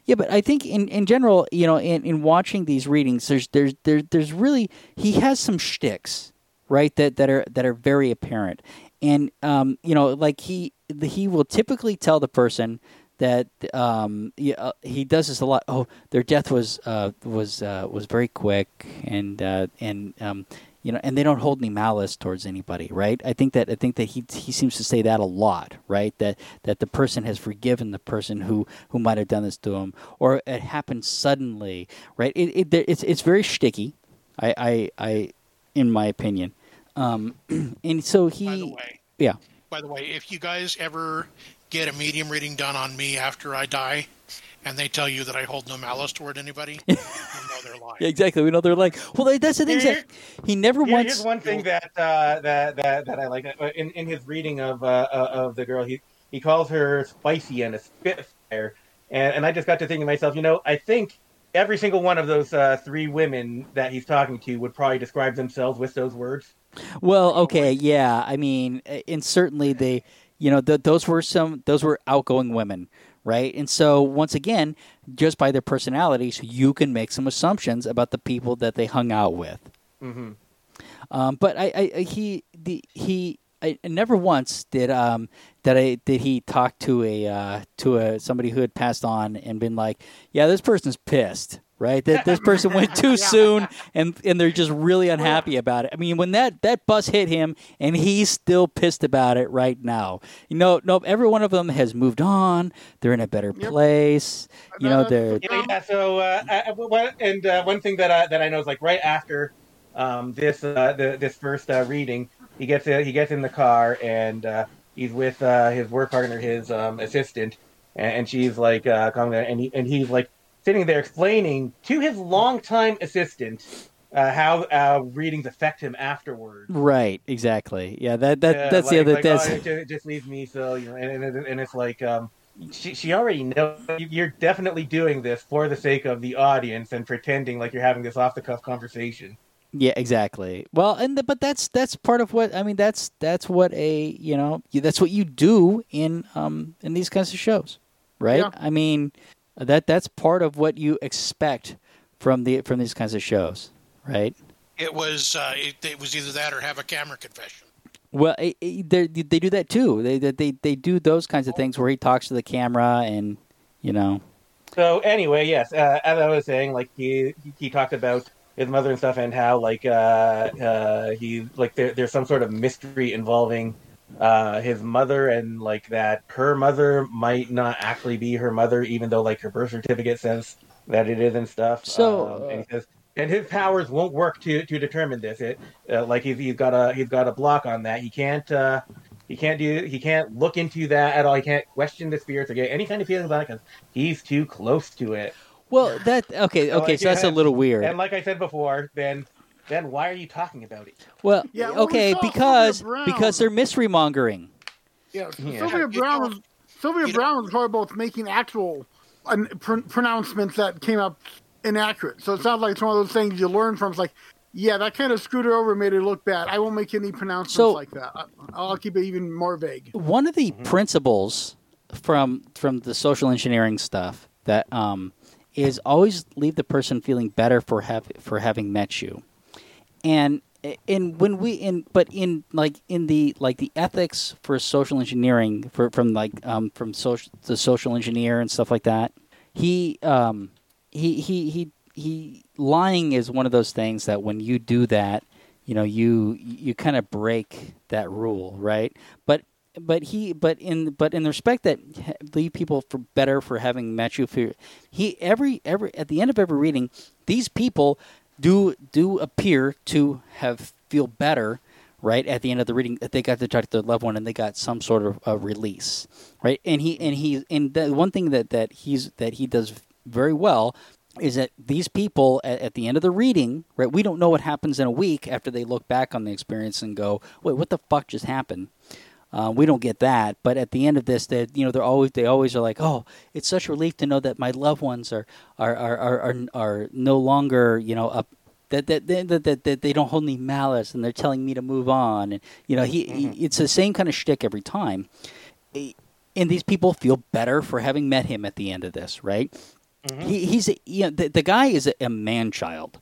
Yeah, but I think in, in general, you know, in, in watching these readings, there's there's there, there's really he has some shticks, right? That that are that are very apparent, and um, you know, like he he will typically tell the person that um yeah, uh, he does this a lot. Oh, their death was uh was uh was very quick, and uh and um you know, and they don't hold any malice towards anybody, right? I think that I think that he he seems to say that a lot, right? That that the person has forgiven the person who who might have done this to him, or it happened suddenly, right? It, it it's it's very sticky, I I, I in my opinion, um, and so he By the way, yeah by the way, if you guys ever get a medium reading done on me after I die, and they tell you that I hold no malice toward anybody, you know they're lying. yeah exactly. We know they're like well that's the thing Here- that he never Here- once here's one thing that uh, that that that I like Uh, in in his reading of uh, uh, of the girl. He he calls her spicy and a spitfire, and and I just got to thinking to myself, you know, I think every single one of those uh, three women that he's talking to would probably describe themselves with those words. Well, okay, yeah. I mean, and certainly they, you know, th- those were some those were outgoing women, right? And so once again, just by their personalities, you can make some assumptions about the people that they hung out with. Mm-hmm. Um, but I, I, I he the he I never once did um that I did he talk to a uh, to a somebody who had passed on and been like, yeah, this person's pissed. Right, that this person went too soon, and and they're just really unhappy about it. I mean, when that that bus hit him, and he's still pissed about it right now. You know, no, every one of them has moved on. They're in a better place. You know, That's they're Yeah, yeah. So, uh, I, I- and uh, one thing that I, that I know is like right after um, this uh, the, this first uh, reading, he gets uh, he gets in the car and uh, he's with uh, his work partner, his um, assistant, and, and she's like uh, coming there, and he, and he's like sitting there explaining to his longtime assistant uh, how uh, readings affect him afterwards. right. Exactly. Yeah. That that Yeah, that's the other. like, that's oh, it, ju- it just leaves me so you know, and, and, and it's like um, she she already knows you're definitely doing this for the sake of the audience and pretending like you're having this off the cuff conversation. Yeah, exactly. Well, and the, but that's that's part of what I mean. That's that's what a you know that's what you do in um in these kinds of shows, right? Yeah. I mean that that's part of what you expect from the from these kinds of shows, right? It was uh, it, it was either that or have a camera confession. Well, it, it, they they do that too. They they- they they do those kinds of things where he talks to the camera and you know So anyway, yes, uh, as I was saying, like he he, he talked about his mother and stuff, and how like uh, uh, he like there, there's some sort of mystery involving uh, his mother, and like that her mother might not actually be her mother, even though like her birth certificate says that it is and stuff. So, um, and he says. And his powers won't work to, to determine this. It uh, like he's, he's got a he's got a block on that. He can't uh, he can't do he can't look into that at all. He can't question the spirits or get any kind of feelings on it because he's too close to it. Well, that okay, So, okay, like, so that's a little weird. And like I said before, then then why are you talking about it? Well, Yeah, well, we okay, saw because because they're mystery mongering. Yeah, Yeah. Sylvia Browne know- was Sylvia you know- Browne was probably both making actual uh, pr- pronouncements that came up inaccurate. So it sounds like it's one of those things you learn from. It's like, yeah, that kind of screwed her over, made her look bad. I won't make any pronouncements So- like that. I- I'll keep it even more vague. One of the principles from from the social engineering stuff that um, is always leave the person feeling better for have for having met you, and and when we in but in like in the like the ethics for social engineering for from like um, from social the social engineer and stuff like that, he um, he he he he lying is one of those things that when you do that you know you you kind of break that rule right? But but he but in but in the respect that leave people for better for having met you for he every every at the end of every reading these people do do appear to have feel better right at the end of the reading that they got to talk to their loved one and they got some sort of uh, release right? And he and he and the one thing that that he's that he does very well is that these people at, at the end of the reading right we don't know what happens in a week after they look back on the experience and go wait what the fuck just happened uh, we don't get that, but at the end of this, they you know they're always they always are like, oh, it's such a relief to know that my loved ones are are are are, are, are no longer you know up that that, that, that, that that they don't hold any malice and they're telling me to move on. And you know he, he it's the same kind of shtick every time, Eh, and these people feel better for having met him at the end of this, right? He, he's a, you know the, the guy is a, a man child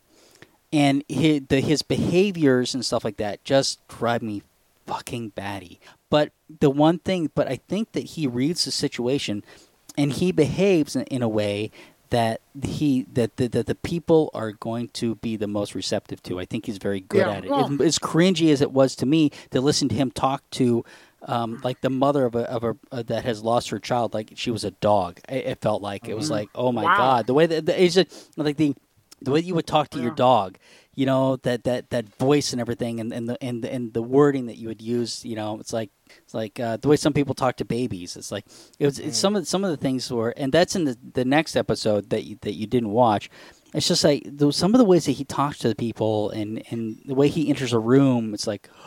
and his, the, his behaviors and stuff like that just drive me fucking batty. But the one thing, but I think that he reads the situation, and he behaves in, in a way that he that the, that the people are going to be the most receptive to. I think he's very good Yeah, at it. well- as cringy as it was to me to listen to him talk to. Um, like the mother of a of a uh, that has lost her child, like she was a dog. It, it felt like it was like, oh my Wow. god, the way that the, it's just like the the way you would talk to your dog you know that that that voice and everything and, and the and the, and the wording that you would use you know it's like it's like uh, the way some people talk to babies. It's like it was it's some of some of the things were and that's in the the next episode that you, that you didn't watch. It's just like those, some of the ways that he talks to the people and and the way he enters a room it's like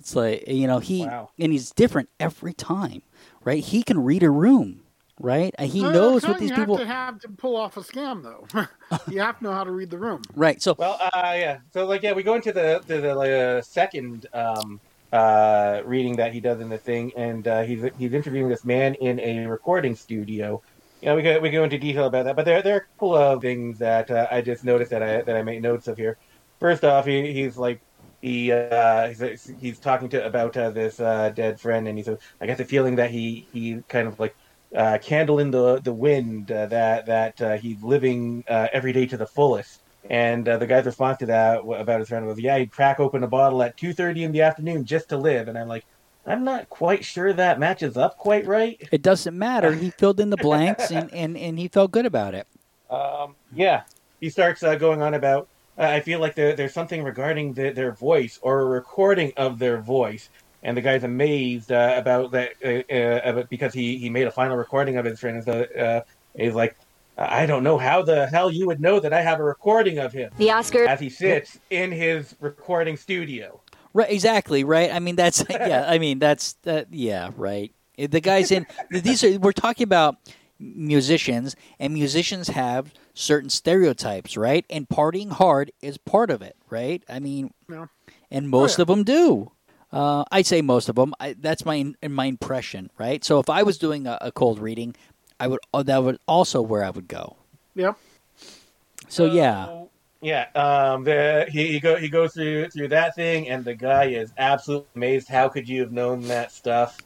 it's like you know he Wow. and he's different every time right? He can read a room right Uh, he Well, knows what these you people have to have to pull off a scam, though. you have to know how to read the room. right so Well, uh, yeah. So like, yeah, we go into the to the uh, second um, uh, reading that he does in the thing, and uh, he's he's interviewing this man in a recording studio. You know, we go we go into detail about that, but there there are a couple of things that uh, I just noticed that I that I made notes of here. First off, he, he's like he uh, he's, he's talking to about uh, this uh, dead friend, and he's I get the feeling that he he kind of like uh, candle in the the wind uh, that that uh, he's living uh, every day to the fullest. And uh, the guy's response to that about his friend was, "Yeah, he'd crack open a bottle at two thirty in the afternoon just to live." And I'm like, I'm not quite sure that matches up quite right. It doesn't matter. He filled in the blanks and, and, and he felt good about it. Um, yeah, he starts uh, going on about. I feel like there, there's something regarding the, their voice or a recording of their voice, and the guy's amazed uh, about that uh, uh, about- because he, he made a final recording of his friend. And so, uh, he's like, I don't know how the hell you would know that I have a recording of him The Oscar. as he sits in his recording studio. Right, exactly, right? I mean, that's, yeah, I mean, that's, that, yeah, right. The guy's in, these are, we're talking about, musicians, and musicians have certain stereotypes, right? And partying hard is part of it, right? I mean, Yeah. and most yeah. of them do. Uh, I'd say most of them. I, that's my in my impression, right? So if I was doing a, a cold reading, I would uh, that would also where I would go. Yep. So yeah, So, yeah. Um, the he he, go, he goes through through that thing, and the guy is absolutely amazed. How could you have known that stuff?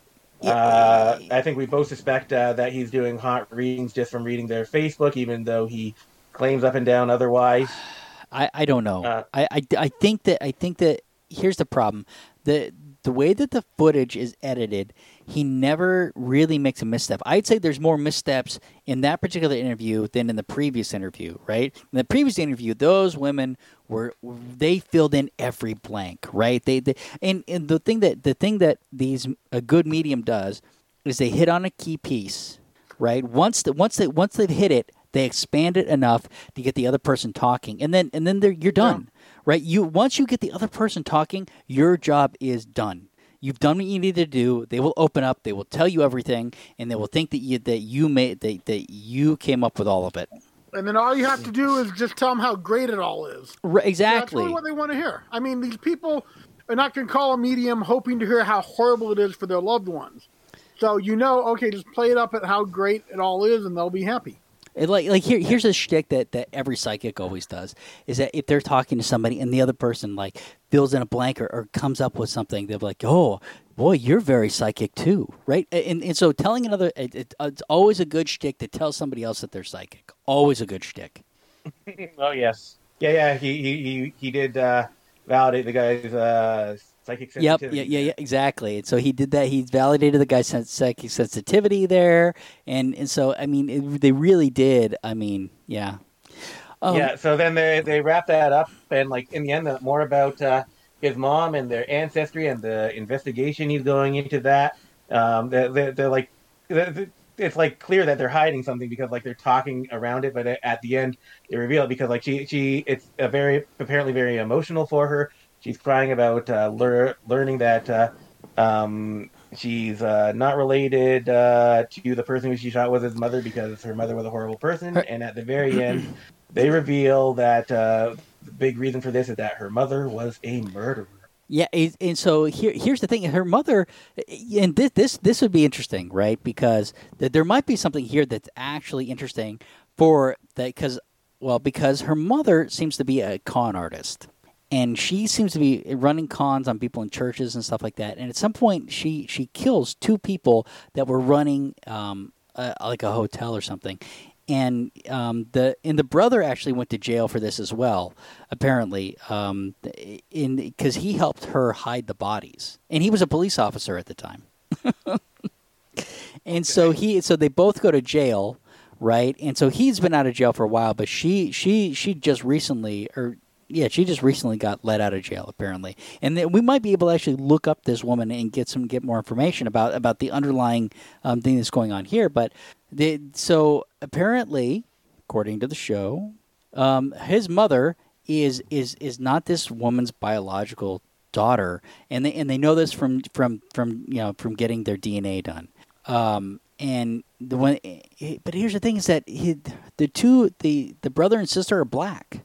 Uh, I think we both suspect uh, that he's doing hot readings just from reading their Facebook, even though he claims up and down otherwise. I, I don't know. Uh, I, I, I think that I think that here's the problem. The the way that the footage is edited, he never really makes a misstep. I'd say there's more missteps in that particular interview than in the previous interview, right? In the previous interview, those women were they filled in every blank, right? They, they and, and the thing that the thing that these a good medium does is they hit on a key piece, right? Once the, once they once they've hit it, they expand it enough to get the other person talking, and then and then they're, you're done, right? You once you get the other person talking, your job is done. You've done what you need to do. They will open up. They will tell you everything, and they will think that you that you made that, that you came up with all of it. And then all you have to do is just tell them how great it all is. Right, exactly. really what they want to hear. I mean, these people are not going to call a medium hoping to hear how horrible it is for their loved ones. So you know, okay, just play it up at how great it all is, and they'll be happy. It like like here here's a shtick that, that every psychic always does is that if they're talking to somebody and the other person like fills in a blank or, or comes up with something, they're like, "Oh, boy, you're very psychic too," right? And and so telling another, it, it, it's always a good shtick to tell somebody else that they're psychic. Always a good shtick. Oh yes, yeah, yeah. He he he, he did uh, validate the guy's uh, psychic Yep. sensitivity. Yeah. Yeah. Yeah. Exactly. And so he did that. He validated the guy's psychic sensitivity there, and and so I mean, it, they really did. I mean, yeah. Um, yeah. So then they they wrap that up, and like in the end, uh, more about uh, his mom and their ancestry and the investigation he's going into that. Um, they're, they're, they're like, they're- it's like clear that they're hiding something because like they're talking around it, but at the end they reveal it because like she she it's a very apparently very emotional for her. She's crying about uh, lear- learning that uh, um, she's uh, not related uh, to the person who she shot was his mother because her mother was a horrible person. And at the very end, they reveal that uh, the big reason for this is that her mother was a murderer. Yeah, and so here, here's the thing: her mother, and this, this, this would be interesting, right? Because th- there might be something here that's actually interesting for that, because, well, because her mother seems to be a con artist, and she seems to be running cons on people in churches and stuff like that. And at some point, she she kills two people that were running um, a, like a hotel or something. And um, the and the brother actually went to jail for this as well, apparently, um, in because he helped her hide the bodies, and he was a police officer at the time. and so he so they both go to jail, right? And so he's been out of jail for a while, but she she she just recently or yeah, she just recently got let out of jail apparently, and then we might be able to actually look up this woman and get some get more information about about the underlying um, thing that's going on here. But the, so apparently, according to the show, um, his mother is is is not this woman's biological daughter, and they and they know this from from from you know from getting their DNA done. Um, and the one, but here's the thing: is that he, the two the the brother and sister are black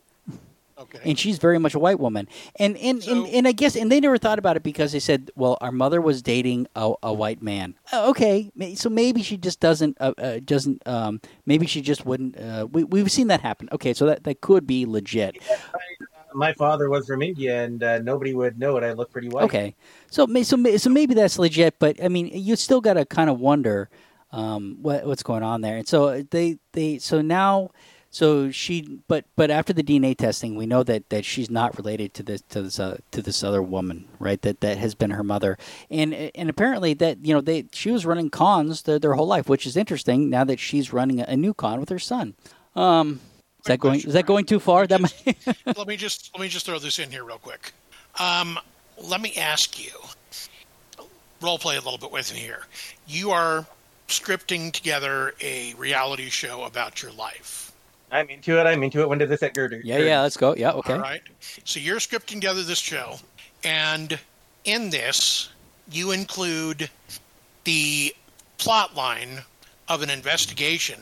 Okay. and she's very much a white woman. And and, So- and and I guess and they never thought about it because they said, well, our mother was dating a, a white man. Uh, okay, so maybe she just doesn't uh, uh, doesn't um, maybe she just wouldn't. Uh, we we've seen that happen. Okay, so that that could be legit. My father was from India, and uh, nobody would know it. I look pretty white. Okay, so so so maybe that's legit, but I mean, you still got to kind of wonder um, what what's going on there. And so they they so now. So she, but but after the DNA testing, we know that, that she's not related to this to this uh, to this other woman, right? That that has been her mother, and and apparently that you know they she was running cons their, their whole life, which is interesting. Now that she's running a, new con with her son, um, is that going is that going too far? That might, let me just let me just throw this in here real quick. Um, let me ask you, role play a little bit with me here. You are scripting together a reality show about your life. I'm into it. I'm into it. When did this at Girder? yeah, yeah, let's go. Yeah, okay. All right. So you're scripting together this show, and in this, you include the plot line of an investigation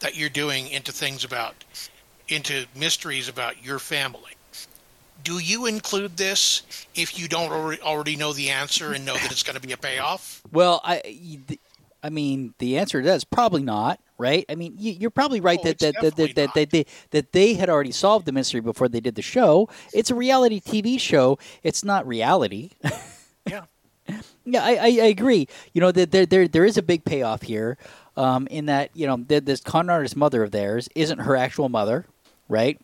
that you're doing into things about into mysteries about your family. Do you include this if you don't already already know the answer and know that it's going to be a payoff? Well, I, I mean, the answer to that is probably not, right? I mean, you, you're probably right Oh, that that, that, that, that, that they that they had already solved the mystery before they did the show. It's a reality TV show. It's not reality. Yeah. Yeah, I, I, I agree. You know, that there, there there is a big payoff here, um, in that you know that this con artist mother of theirs isn't her actual mother, right?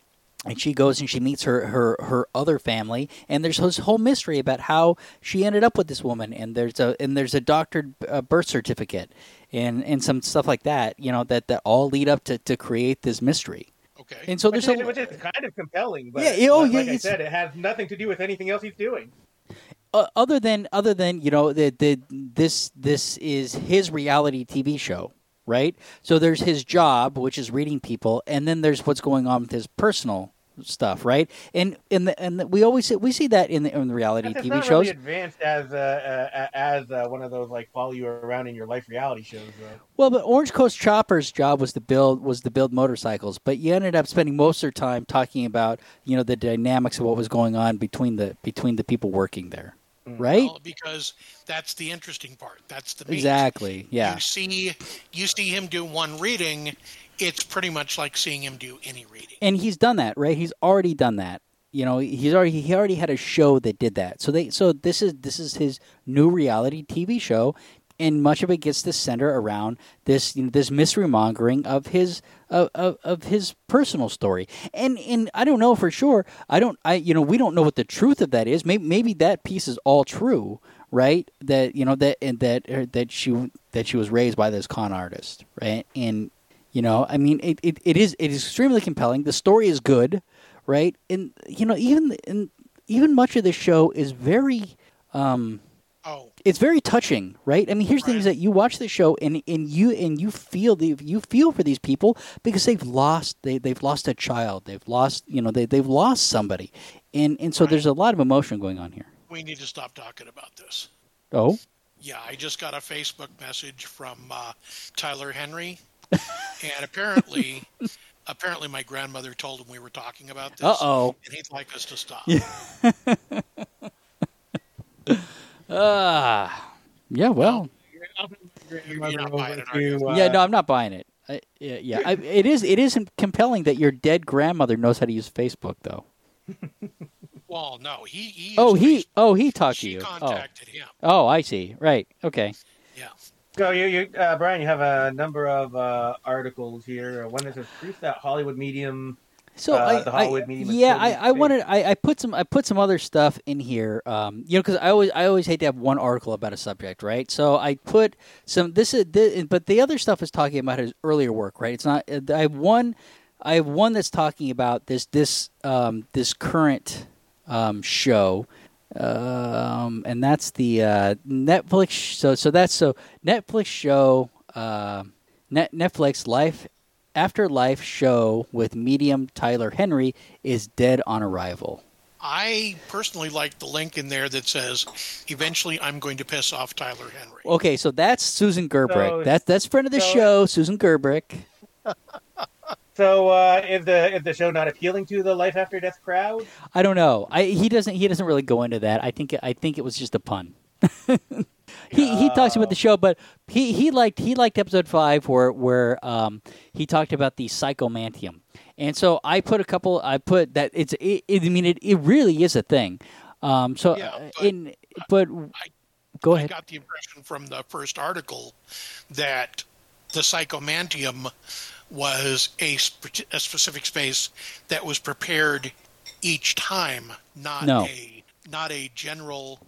And she goes and she meets her, her, her other family, and there's this whole mystery about how she ended up with this woman, and there's a and there's a doctored uh, birth certificate, and and some stuff like that. You know that that all lead up to, to create this mystery. Okay. And so Which there's is, a which is kind of compelling, but Yeah, yeah, oh, like, yeah, I said, it has nothing to do with anything else he's doing. uh, other than other than you know that the, this this is his reality TV show, right? So there's his job, which is reading people, and then there's what's going on with his personal stuff, right? And and the, and the, we always see, we see that in the, in the reality That's TV not shows. really advanced as uh, uh, as uh, one of those like follow you around in your life reality shows. Though. Well, but Orange Coast Chopper's job was to build was to build motorcycles, but you ended up spending most of their time talking about you know the dynamics of what was going on between the between the people working there, right? Well, because that's the interesting part. That's the meat. Exactly. Yeah. You see, you see him do one reading. It's pretty much like seeing him do any reading. and he's done that, right? He's already done that. You know, he's already he already had a show that did that. So they so this is this is his new reality TV show, and much of it gets to center around this you know, this mystery mongering of his of, of, of his personal story. And and I don't know for sure. I don't I you know we don't know what the truth of that is. Maybe maybe that piece is all true, right? That you know that and that er, that she that she was raised by this con artist, right? And you know, I mean, it, it, it is it is extremely compelling. The story is good, right? And you know, even and even much of the show is very um, Oh, it's very touching, right? I mean, here's things that you watch the show and, and you and you feel the you feel for these people because they've lost they they've lost a child, they've lost you know they they've lost somebody, and and so Right. there's a lot of emotion going on here. we need to stop talking about this. Oh, Yeah, I just got a Facebook message from uh, Tyler Henry, and apparently, apparently my grandmother told him we were talking about this. uh oh, And he'd like us to stop. ah, yeah, well, You're not buying it, you? Uh, yeah, no, I'm not buying it. I, yeah, yeah. I, it is it is compelling that your dead grandmother knows how to use Facebook, though. Well, no, he. he Oh, he Facebook. oh he talked to She you. Oh, contacted him. oh, I see. Right. Okay. So you, you uh, Brian, you have a number of uh, articles here. Uh, One that says proof that Hollywood medium. So Uh, I, the I yeah, I, I wanted I, I put some I put some other stuff in here. Um, you know, because I always I always hate to have one article about a subject, right? So I put some this is this, but the other stuff is talking about his earlier work, right? It's not. I have one I have one that's talking about this this um, this current um, show. Um, and that's the uh, Netflix. So, so that's so Netflix show. Uh, Net Netflix life after life show with medium Tyler Henry is dead on arrival. I personally like the link in there that says, "Eventually, I'm going to piss off Tyler Henry." Okay, so that's Susan Gerbic. So- that's that's friend of the so- show, Susan Gerbic. So uh, is the is the show not appealing to the life after death crowd? I don't know. I he doesn't he doesn't really go into that. I think I think it was just a pun. he he talks about the show, but he, he liked he liked episode five where where um he talked about the psychomantium, and so I put a couple. I put that it's it, it, I mean it, it really is a thing. Um, so Yeah, uh, but in but go I ahead. got the impression from the first article that the psychomantium was a, sp- a specific space that was prepared each time, not No. a not a general.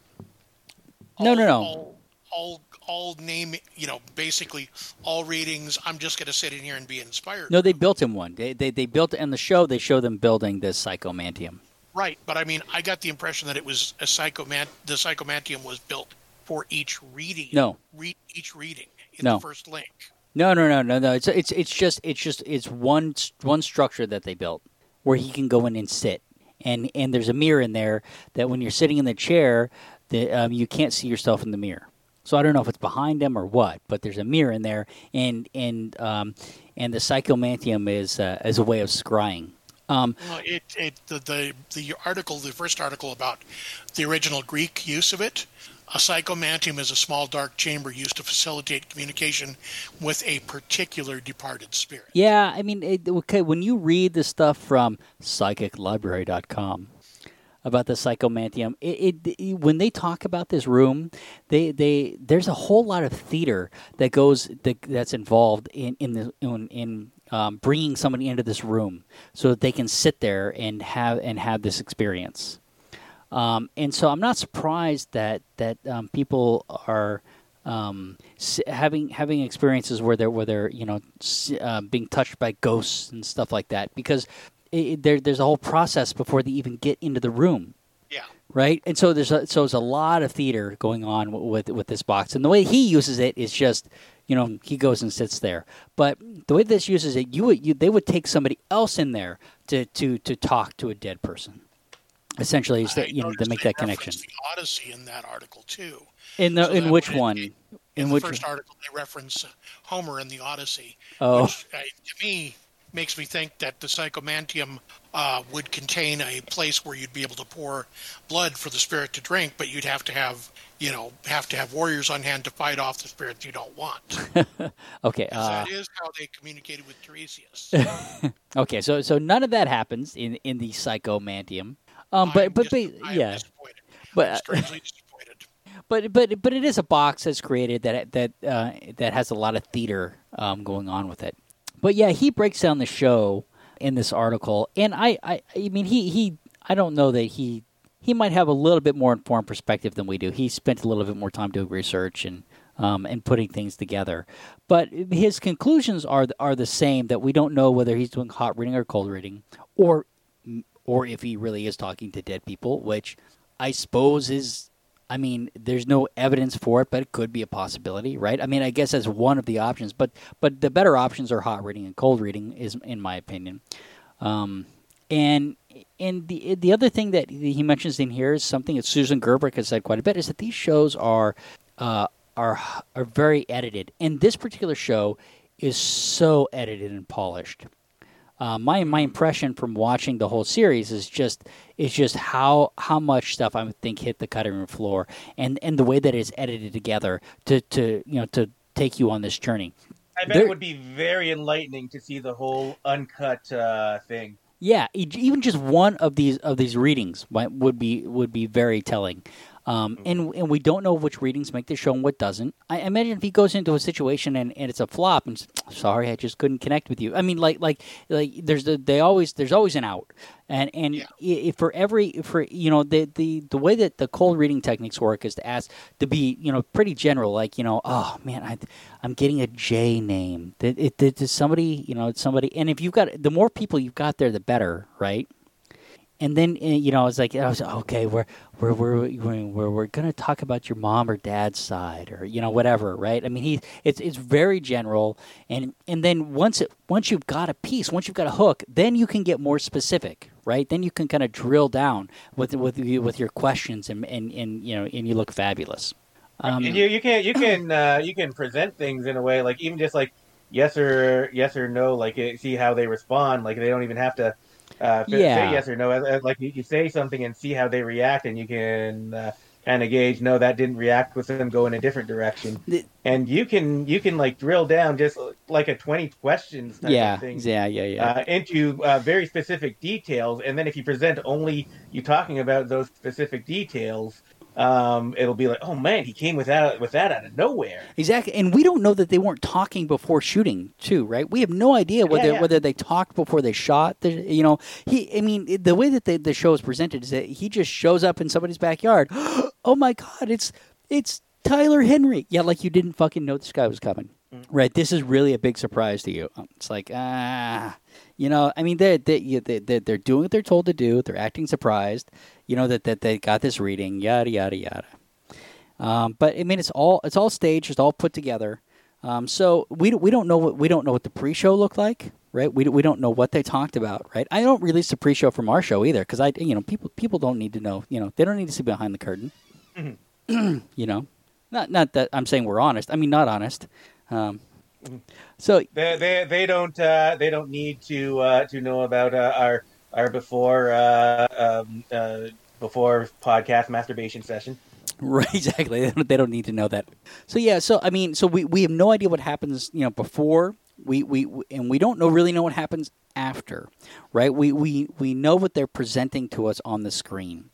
No, no, no. All, all, all name, you know, basically all readings. I'm just going to sit in here and be inspired. No, they built him one. They they, they built in the show. They show them building this psychomantium. Right, but I mean, I got the impression that it was a psychomant. The psychomantium was built for each reading. No. re- each reading in No. the first link. No, no, no, no, no. It's it's it's just it's just it's one one structure that they built where he can go in and sit, and and there's a mirror in there that when you're sitting in the chair, that um, you can't see yourself in the mirror. So I don't know if it's behind him or what, but there's a mirror in there, and and um, and the psychomantium is uh, as a way of scrying. Um, Well, it, it the, the the article, the first article about the original Greek use of it. A psychomantium is a small dark chamber used to facilitate communication with a particular departed spirit. yeah, I mean, it, okay, when you read the stuff from psychiclibrary.com about the psychomantium, it, it, it when they talk about this room, they they there's a whole lot of theater that goes that, that's involved in in the in, in um, bringing somebody into this room so that they can sit there and have and have this experience. Um, and so I'm not surprised that that um, people are um, s- having having experiences where they're where they're you know s- uh, being touched by ghosts and stuff like that because it, it- there, there's a whole process before they even get into the room Yeah. right? And so there's a, so there's a lot of theater going on w- with with this box, and the way he uses it is just, you know, he goes and sits there. But the way this uses it, you would you, they would take somebody else in there to to to talk to a dead person. Essentially, is that you know to make that connection. The Odyssey in that article too. In the So in which one? In, In, which the first article, they reference Homer in the Odyssey, Oh. which uh, to me makes me think that the psychomantium uh, would contain a place where you'd be able to pour blood for the spirit to drink, but you'd have to have you know have to have warriors on hand to fight off the spirits you don't want. okay. Uh, that is how they communicated with Tiresias. okay. So so none of that happens in in the psychomantium. Um, but but, dis- but yeah. But- disappointed. but but but it is a box that's created that that uh, that has a lot of theater um, going on with it. But yeah, he breaks down the show in this article, and I I, I mean he he I don't know that he he might have a little bit more informed perspective than we do. He spent a little bit more time doing research and um, and putting things together. But his conclusions are are the same that we don't know whether he's doing hot reading or cold reading, or or if he really is talking to dead people, which I suppose is I mean, there's no evidence for it, but it could be a possibility, right? I mean, I guess that's one of the options, but but the better options are hot reading and cold reading, is in my opinion. Um, and and the the other thing that he mentions in here is something that Susan Gerbic has said quite a bit is that these shows are uh, are are very edited, and this particular show is so edited and polished. Uh, my my impression from watching the whole series is just is just how how much stuff I think hit the cutting room floor, and and the way that it's edited together to to you know to take you on this journey. I bet There- it would be very enlightening to see the whole uncut uh, thing. Yeah, even just one of these of these readings might, would be would be very telling. Um, and and we don't know which readings make the show and what doesn't. I imagine if he goes into a situation and, and it's a flop and sorry, I just couldn't connect with you. I mean, like like like there's the, they always there's always an out, and and Yeah. for every for you know the the the way that the cold reading techniques work is to ask to be you know pretty general, like you know oh man I I'm getting a J name. Did it did, did somebody you know it's somebody and if you've got the more people you've got there the better, right? And then uh, you know, I was like, I was okay. We're we're we're we're, we're, we're gonna talk about your mom or dad's side, or you know, whatever, right? I mean, he it's it's very general, and and then once it once you've got a piece, once you've got a hook, then you can get more specific, right? Then you can kind of drill down with with with your questions, and and and you know, and you look fabulous. Um, and you you can you can uh, you can present things in a way like even just like yes or yes or no, like uh, see how they respond. Like they don't even have to uh, Yeah. say yes or no. Like you, you say something and see how they react, and you can uh, kind of gauge. No, that didn't react with them go in a different direction. The- and you can you can like drill down just like a twenty questions. Type yeah, of thing. yeah, yeah, yeah. uh, into uh, very specific details, and then if you present only you talking about those specific details, um, it'll be like, oh man, he came with that with that out of nowhere. Exactly, and we don't know that they weren't talking before shooting, too, right? We have no idea whether yeah. whether they talked before they shot. The, you know, he. I mean, the way that the, the show is presented is that he just shows up in somebody's backyard. oh my God! It's it's Tyler Henry. Yeah, like you didn't fucking know this guy was coming, right? This is really a big surprise to you. It's like ah. You know, I mean, they, they, they, they're doing what they're told to do. They're acting surprised. You know that, that they got this reading. Yada yada yada. Um, but I mean, it's all it's all staged, it's all put together. Um, so we we don't know what we don't know what the pre-show looked like, right? We we don't know what they talked about, right? I don't release the pre-show from our show either because I you know people people don't need to know, you know, they don't need to see behind the curtain, you know. Not not that I'm saying we're honest. I mean, not honest. Um, so They they, they don't uh, they don't need to uh, to know about uh, our our before uh, um, uh, before podcast masturbation session. Right, exactly. They don't, they don't need to know that. So yeah, so I mean, so we, we have no idea what happens, you know, before we, we and we don't know really know what happens after, right? We we we know what they're presenting to us on the screen,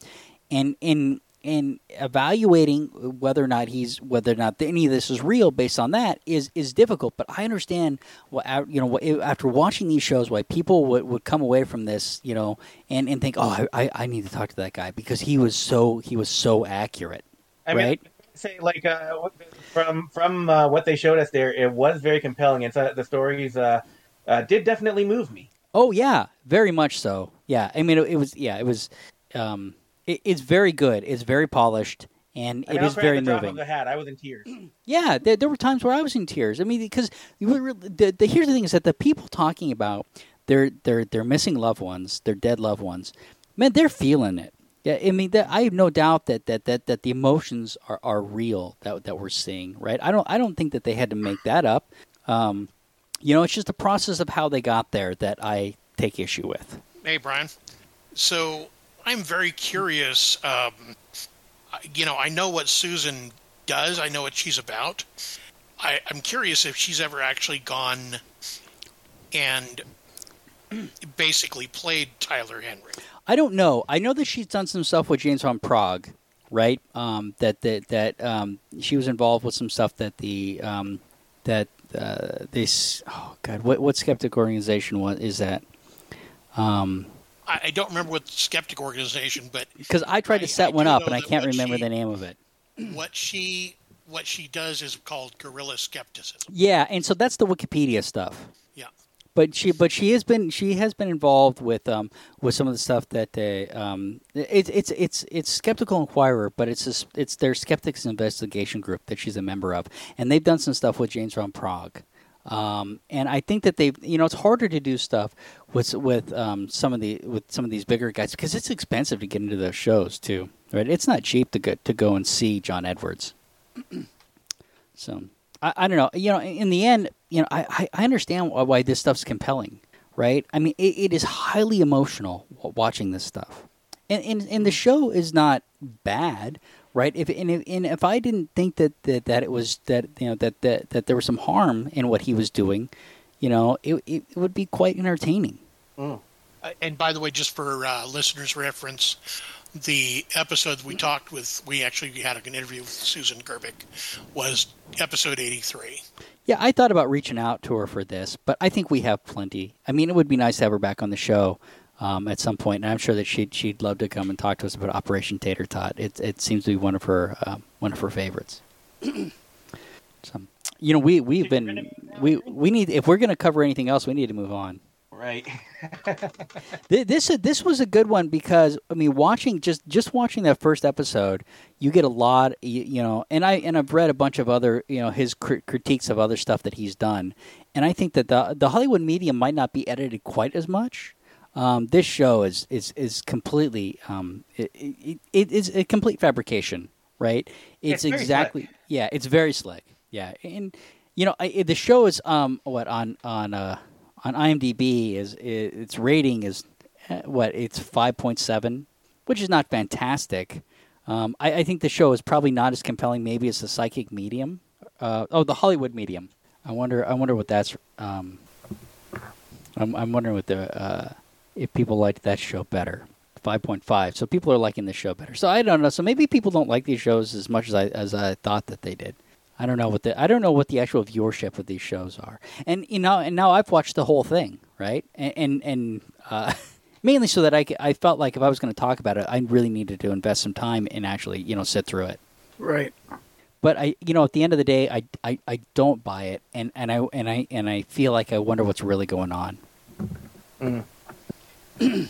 and in in evaluating whether or not he's whether or not any of this is real based on that is is difficult. But I understand what you know after watching these shows why people would, would come away from this you know and, and think oh I, I need to talk to that guy because he was so he was so accurate I mean, say like uh, from from uh, what they showed us there, it was very compelling, and so the stories uh, uh, did definitely move me. Oh yeah, very much so. Yeah, I mean it, it was yeah it was um, it, it's very good. It's very polished. And I mean, it I'll is very the moving. The hat, I was in tears. Yeah, there, there were times where I was in tears. I mean, because you were, the, the, here's the thing: is that the people talking about their their their missing loved ones, their dead loved ones, man, they're feeling it. Yeah, I mean, that, I have no doubt that, that, that, that the emotions are, are real that that we're seeing. Right? I don't I don't think that they had to make that up. Um, you know, it's just the process of how they got there that I take issue with. Hey, Brian. So I'm very curious. Um, you know, I know what Susan does. I know what she's about. I, I'm curious if she's ever actually gone and basically played Tyler Henry. I don't know. I know that she's done some stuff with James Van Praagh, right? Um, that that that um, she was involved with some stuff that the um, that uh, this oh god, what what skeptic organization is that? Um, I, I don't remember what skeptic organization, but because I tried to set I one do up and I can't remember she- the name of it. what she what she does is called guerrilla skepticism. Yeah, and so that's the Wikipedia stuff. Yeah. But she, but she has been, she has been involved with, um, with some of the stuff that they, um, it's, it's, it's, it's Skeptical Inquirer, but it's, a, it's their skeptics investigation group that she's a member of, and they've done some stuff with James Van Praagh. Um, and I think that they've, you know, it's harder to do stuff with with um, some of the with some of these bigger guys because it's expensive to get into those shows too, right? It's not cheap to go to go and see John Edwards. So I, I don't know. You know, in the end, you know, I, I- I understand why, why this stuff's compelling, right? I mean, it, it is highly emotional watching this stuff, and, and and the show is not bad, right? If and if, and if I didn't think that, that, that it was that you know that, that that there was some harm in what he was doing, you know, it it, it would be quite entertaining. Uh, and by the way, just for uh, listeners' reference, the episode we talked with, we actually had an interview with Susan Gerbic, was episode 83. Yeah, I thought about reaching out to her for this, but I think we have plenty. I mean, it would be nice to have her back on the show um, at some point, and I'm sure that she'd she'd love to come and talk to us about Operation Tater Tot. It it seems to be one of her um, one of her favorites. so, you know, we we've been we we need if we're going to cover anything else, we need to move on. Right. This this was a good one because I mean, watching just just watching that first episode, you get a lot, you, you know. And I and I've read a bunch of other, you know, his cri- critiques of other stuff that he's done, and I think that the the Hollywood media might not be edited quite as much. Um, this show is is is completely um, it, it, it is a complete fabrication, right? It's, It's exactly yeah, it's very slick. Yeah, and you know, I, the show is um what on on uh on IMDb is, is its rating is uh, what it's five point seven, which is not fantastic. Um, I, I think the show is probably not as compelling, maybe as the Psychic Medium. Uh, oh, the Hollywood Medium. I wonder. I wonder what that's. Um, I'm, I'm wondering what the uh, if people liked that show better. Five point five. So people are liking the show better. So I don't know. So maybe people don't like these shows as much as I as I thought that they did. I don't know what the I don't know what the actual viewership of these shows are. And you know, and now I've watched the whole thing, right? And and, and uh, mainly so that I, I felt like if I was going to talk about it, I really needed to invest some time and actually you know sit through it. Right. But I you know at the end of the day, I, I, I don't buy it, and, and I and I and I feel like I wonder what's really going on.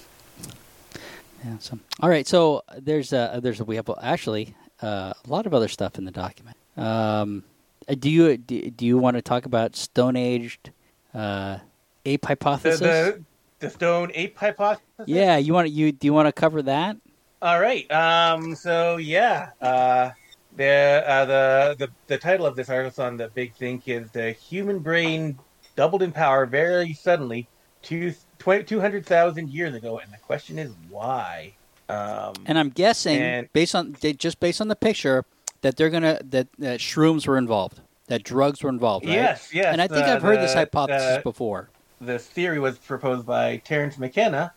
Yeah. So, all right. So there's a there's a, we have actually uh, a lot of other stuff in the document. Um, uh, do you do, do you want to talk about Stone Aged uh, ape The, hypothesis? the the stone ape hypothesis. yeah. You want to you do you want to cover that? All right. Um. So yeah. Uh. the, uh, the the the title of this article on the Big Think is the human brain doubled in power very suddenly two, 200,000 years ago, and the question is why. Um, And I'm guessing, And- based on they- just based on the picture, that they're gonna that, that shrooms were involved, that drugs were involved. Right? Yes, yes, And I think the- I've heard this hypothesis the- before. this theory was proposed by Terence McKenna,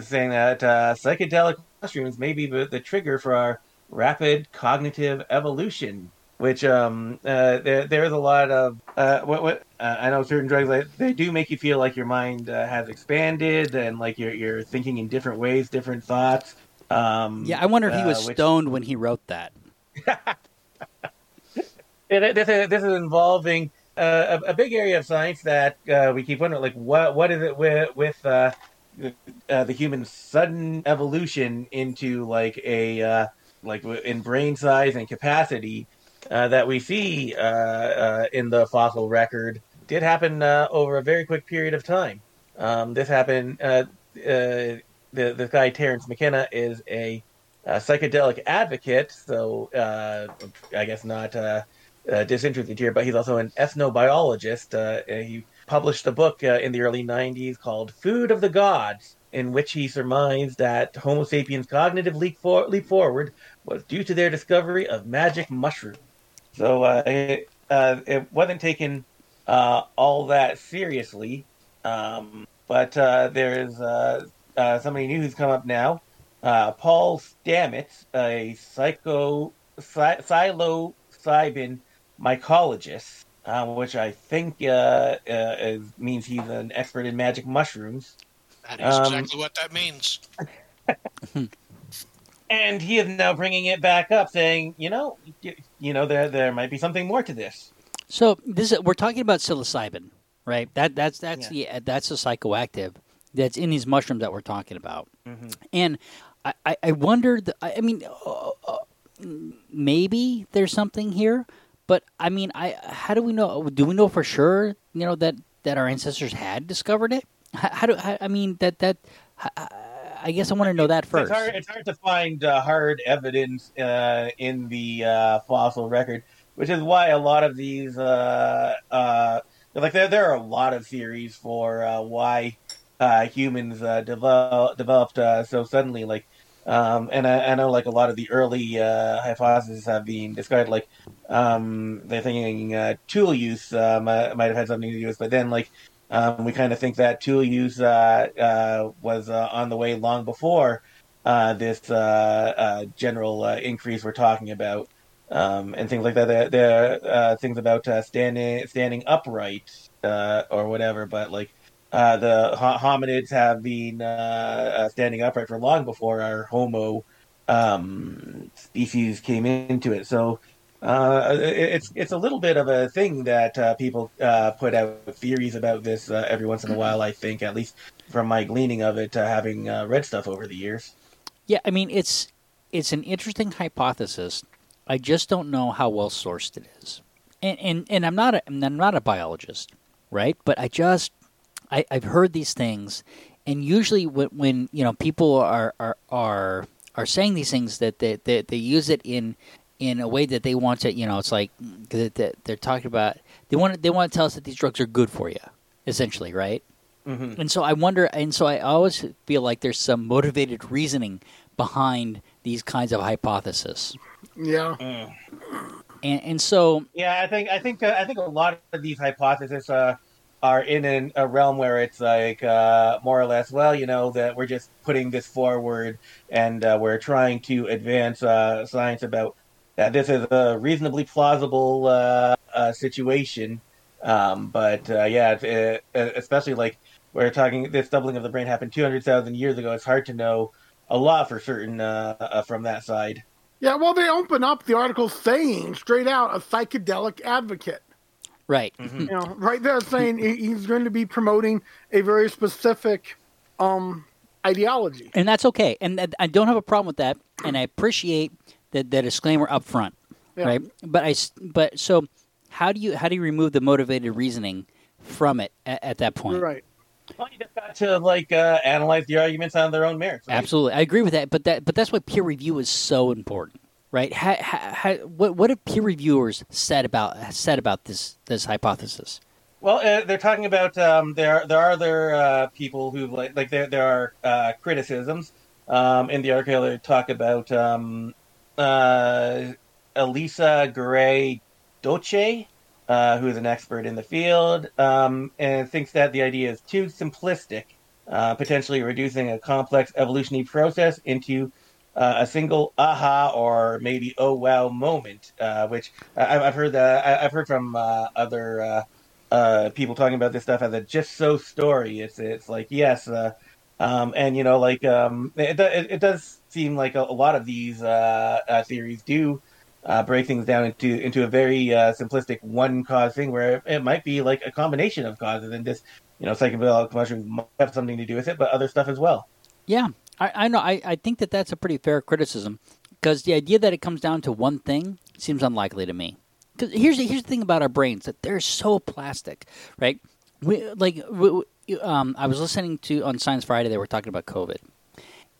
saying that uh, psychedelic mushrooms may be the, the trigger for our rapid cognitive evolution. Which um, uh, there there's a lot of uh, what what uh, I know certain drugs like, they do make you feel like your mind uh, has expanded and like you're you're thinking in different ways, different thoughts. Um, Yeah, I wonder if he uh, was which- stoned when he wrote that. This is this is involving uh, a, a big area of science that uh, we keep wondering, like what what is it with with uh, uh, the human sudden evolution into like a uh, like in brain size and capacity uh, that we see uh, uh, in the fossil record did happen uh, over a very quick period of time. Um, this happened. Uh, uh, the the guy Terence McKenna is a, uh psychedelic advocate, so uh, I guess not uh, disinterested here, but he's also an ethnobiologist. He published a book in the early 90s called Food of the Gods, in which he surmised that Homo sapiens' cognitive leap, for- leap forward was due to their discovery of magic mushroom. So it, it wasn't taken uh, all that seriously, um, but uh, there's uh, uh, somebody new who's come up now. Uh, Paul Stamets, a psycho psilocybin mycologist, uh, which I think uh, uh, is, means he's an expert in magic mushrooms. That is Um, exactly what that means. And he is now bringing it back up, saying, you know, you, you know, there there might be something more to this. So this is, we're talking about psilocybin, right? That that's that's the that's a psychoactive that's in these mushrooms that we're talking about. And I, I, I wondered. I, I mean, uh, uh, maybe there's something here, but I mean, I how do we know? Do we know for sure? You know that that our ancestors had discovered it. How, how do how, I mean that that? I- I guess I want to know that first. It's hard, it's hard to find uh, hard evidence uh, in the uh, fossil record, which is why a lot of these, uh, uh, like there, there are a lot of theories for uh, why uh, humans uh, develop, developed uh, so suddenly. Like, um, and I, I know like a lot of the early hypotheses have been discarded. Like, um, they're thinking tool use might, might have had something to do with, it, but then like um, we kind of think that tool use was on the way long before this general increase we're talking about, um, and things like that. There, are uh, things about uh, standing standing upright uh, or whatever, but like uh, the hominids have been uh, uh, standing upright for long before our Homo um, species came into it. So it- it's it's a little bit of a thing that people put out theories about this every once in a while. I think, at least from my gleaning of it, having read stuff over the years. Yeah, I mean it's it's an interesting hypothesis. I just don't know how well sourced it is, and and, and I'm not a, and I'm not a biologist, right? But I just I, I've heard these things, and usually when, when you know people are are are are saying these things that they, they they use it in in a way that they want to you know it's like that they're talking about they want they want to tell us that these drugs are good for you essentially right Mm-hmm. and so I wonder, and so I always feel like there's some motivated reasoning behind these kinds of hypotheses. Yeah. And, and so, Yeah, I think I think uh, I think a lot of these hypotheses uh, are in an, a realm where it's like uh, more or less, well, you know, that we're just putting this forward and uh, we're trying to advance uh, science about that. This is a reasonably plausible uh, uh, situation, um, but uh, yeah, it's, uh, especially like we're talking this doubling of the brain happened two hundred thousand years ago. It's hard to know a lot for certain uh, uh, from that side. Yeah, well, they open up the article saying straight out a psychedelic advocate. right. You know, right there saying he's going to be promoting a very specific um, ideology. And that's okay. And I don't have a problem with that. And I appreciate the, the disclaimer up front. Yeah. Right. But I, but so how do you, how do you remove the motivated reasoning from it at, at that point? Right. Well, you just got to like uh, analyze the arguments on their own merits. right? Absolutely. I agree with that. But that, but that's why peer review is so important. right? Ha, ha, what what have peer reviewers said about said about this this hypothesis? Well, uh, they're talking about um, there. There are other uh, people who like like there. There are uh, criticisms um, in the article. They talk about um, uh, Elisa Gray Doce, uh, who is an expert in the field, um, and thinks that the idea is too simplistic, uh, potentially reducing a complex evolutionary process into uh, a single aha or maybe oh wow moment. Uh, which I, I've heard that I, I've heard from uh, other people talking about this stuff as a just so story. It's it's like yes, um, and you know like um, it, it, it does seem like a, a lot of these theories do uh, break things down into into a very uh, simplistic one cause thing where it might be like a combination of causes and this you know psychedelic mushrooms might have something to do with it, but other stuff as well. Yeah, I, I know. I, I think that that's a pretty fair criticism because the idea that it comes down to one thing seems unlikely to me. Because here's the, here's the thing about our brains that they're so plastic, right? We like we- um, I was listening to on Science Friday. They were talking about COVID,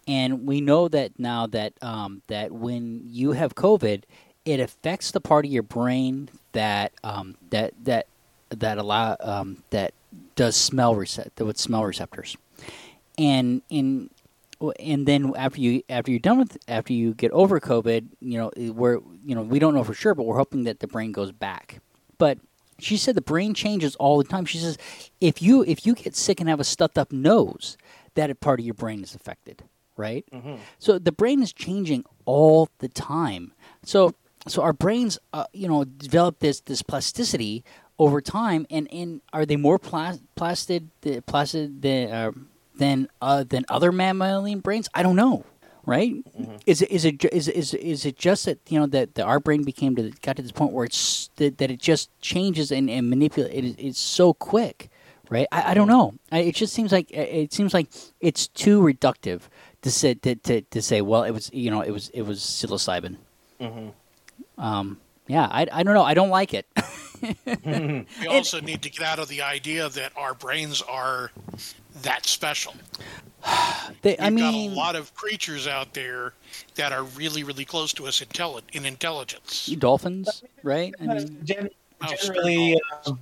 and we know that now that um, that when you have COVID, it affects the part of your brain that um, that that that allow um, that does smell recept with smell receptors, and in and then after you after you're done with after you get over COVID, you know we're you know we don't know for sure, but we're hoping that the brain goes back. But she said the brain changes all the time. She says if you if you get sick and have a stuffed up nose, that part of your brain is affected, right? So the brain is changing all the time. So so our brains, uh, you know, develop this this plasticity over time, and, and are they more plas- plastic plastic than uh, than uh, than other mammalian brains? I don't know. Right? Is it is it is is is it just that you know that, that our brain became to got to this point where it's that, that it just changes and, and manipulate it, it's so quick, right? I, I don't know. I, it just seems like it seems like it's too reductive to say to, to, to say well it was you know it was it was psilocybin. Um, yeah, I, I don't know. I don't like it. We also need to get out of the idea that our brains are that special. They, I We've mean, got a lot of creatures out there that are really, really close to us intelli- in intelligence. dolphins, right? I mean, Gen- Oh, generally, um,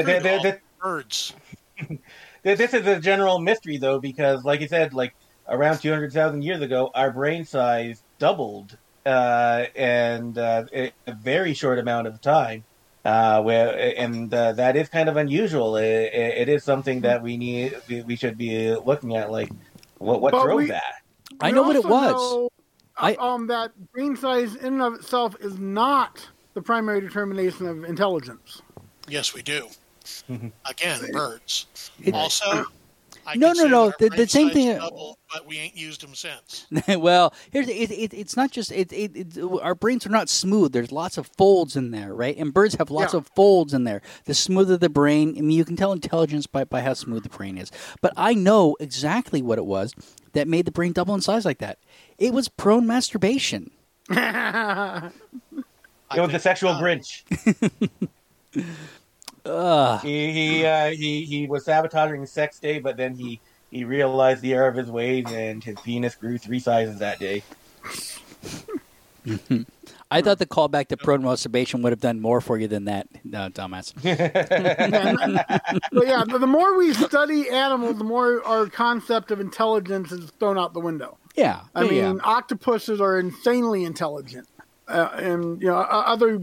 the- birds. This is a general mystery, though, because, like you said, like around two hundred thousand years ago, our brain size doubled, uh, and uh, a very short amount of time. Uh, where and uh, that is kind of unusual. It, it is something that we need, we- we should be looking at. Like, what what But drove we- that? I know what it was. know, I- um, that brain size in and of itself is not the primary determination of intelligence. Yes, we do. Again, birds. It- also, I No, no, no, the- the same thing- doubled, but we ain't used them since. well, here's it, it, it's not just it, it, it. Our brains are not smooth. There's lots of folds in there, right? And birds have lots Yeah. of folds in there. The smoother the brain, I mean, you can tell intelligence by by how smooth the brain is. But I know exactly what it was that made the brain double in size like that. It was prone masturbation. It was the sexual uh, Grinch. Ugh. He he uh, he he was sabotaging sex day, but then he he realized the error of his ways, and his penis grew three sizes that day. I thought the callback to prone masturbation would have done more for you than that, no, dumbass. But yeah, the, the more we study animals, the more our concept of intelligence is thrown out the window. Yeah, I yeah, mean, yeah. octopuses are insanely intelligent, uh, and you know, other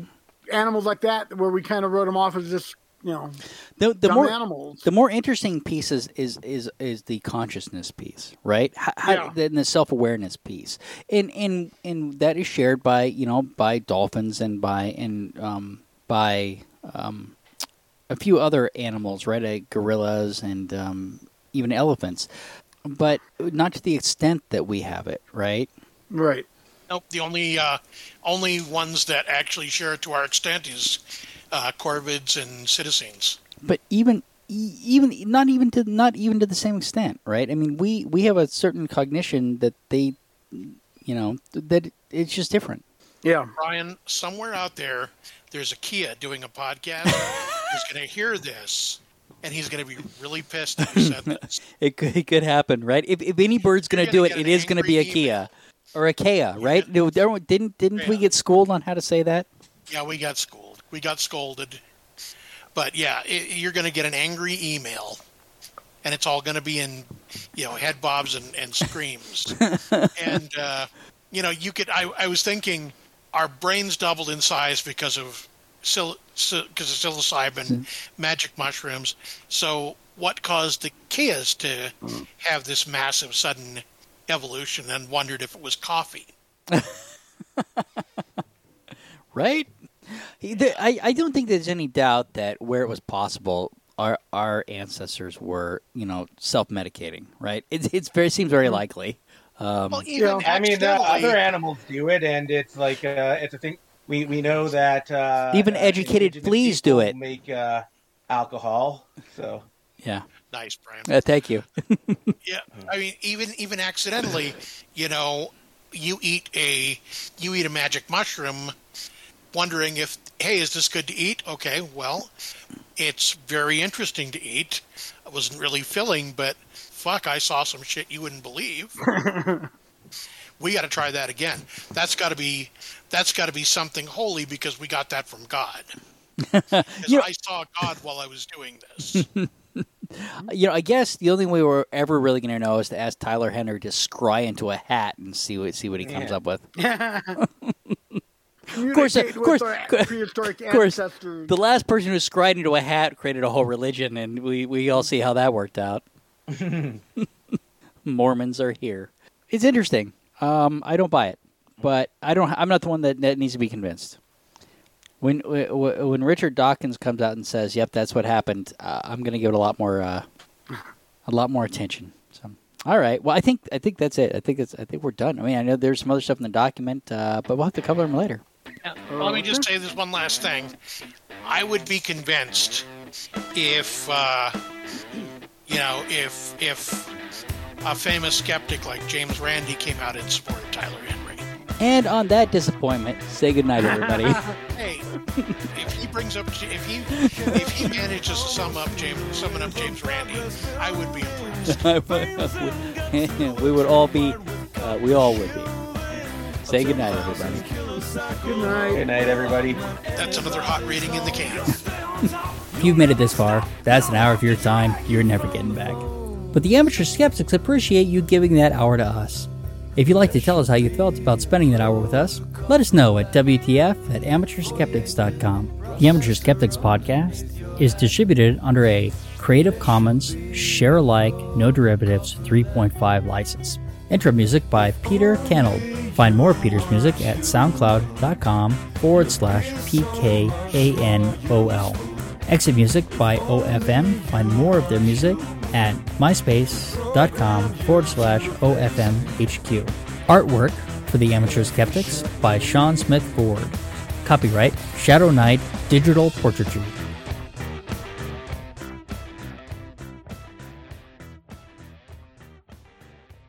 animals like that where we kind of wrote them off as just you know the, the dumb more animals. the more interesting piece is is is, is the consciousness piece, right? How, how, Yeah. the, the self awareness piece, and and and that is shared by you know by dolphins and by and um, by um, a few other animals, right? Uh, gorillas and um, even elephants, but not to the extent that we have it, right? right. Nope. The only uh, only ones that actually share it to our extent is uh, corvids and psittacines. but even even not even to not even to the same extent, right? I mean, we we have a certain cognition that they, you know, that it's just different. Yeah. Brian, somewhere out there, there's a kea doing a podcast. He's going to hear this, and he's going to be really pissed that you said this. It could, it could happen, right? If if any bird's going to do it, get it an is going to be a angry kea. or Achaia, right? No, there- Didn't didn't we get schooled on how to say that? Yeah, we got schooled. We got scolded. But yeah, it, you're going to get an angry email, and it's all going to be in, you know, head bobs and, and screams. and uh, you know, you could. I, I was thinking, our brains doubled in size because of sil, because of psilocybin, magic mushrooms. So, what caused the keas to have this massive sudden evolution? And wondered if it was coffee. right? He- I, I don't think there's any doubt that where it was possible, our our ancestors were you know self medicating. Right? It it's very seems very likely. Um, Well, even Yeah. I mean, uh, other animals do it, and it's like uh, it's a thing. We we know that uh, Even uh, educated indigenous fleas do it. Make uh, alcohol. So yeah. Nice, Brian. Uh, thank you. Yeah, I mean, even even accidentally, you know, you eat a you eat a magic mushroom, wondering if hey, is this good to eat? Okay, well, it's very interesting to eat. It wasn't really filling, but fuck, I saw some shit you wouldn't believe. we got to try that again. That's got to be that's got to be something holy because we got that from God. 'Cause You know- I saw God while I was doing this. You know, I guess the only way we're ever really going to know is to ask Tyler Henry to scry into a hat and see what see what he comes Yeah. up with. Of course, of course, our prehistoric Of course, ancestors. the last person who scried into a hat created a whole religion, and we, we all see how that worked out. Mormons are here. It's interesting. Um, I don't buy it, but I don't. I'm not the one that, that needs to be convinced. When when when Richard Dawkins comes out and says, "Yep, that's what happened," uh, I'm going to give it a lot more uh, a lot more attention. So, all right. Well, I think I think that's it. I think it's I think we're done. I mean, I know there's some other stuff in the document, uh, but we'll have to cover them later. Now, let me just say this one last thing. I would be convinced if, uh, you know, if if a famous skeptic like James Randi came out in support of Tyler Henry. And on that disappointment, say goodnight, everybody. Hey, if he brings up, if he if he manages to sum up James, summon up James Randi, I would be impressed. we would all be, uh, we all would be. Say goodnight, everybody. Good night. good night, everybody. That's another hot reading in the can. If you've made it this far, that's an hour of your time you're never getting back. But the amateur skeptics appreciate you giving that hour to us. If you'd like to tell us how you felt about spending that hour with us, let us know at WTF at amateurskeptics.com. The Amateur Skeptics podcast is distributed under a Creative Commons Share Alike No Derivatives 3.5 license. Intro music by Peter Canold. Find more of Peter's music at soundcloud.com forward slash PKANOL. Exit music by OFM. Find more of their music at myspace.com forward slash OFMHQ. Artwork for the Amateur Skeptics by Sean Smith Ford. Copyright Shadow Knight Digital Portraiture.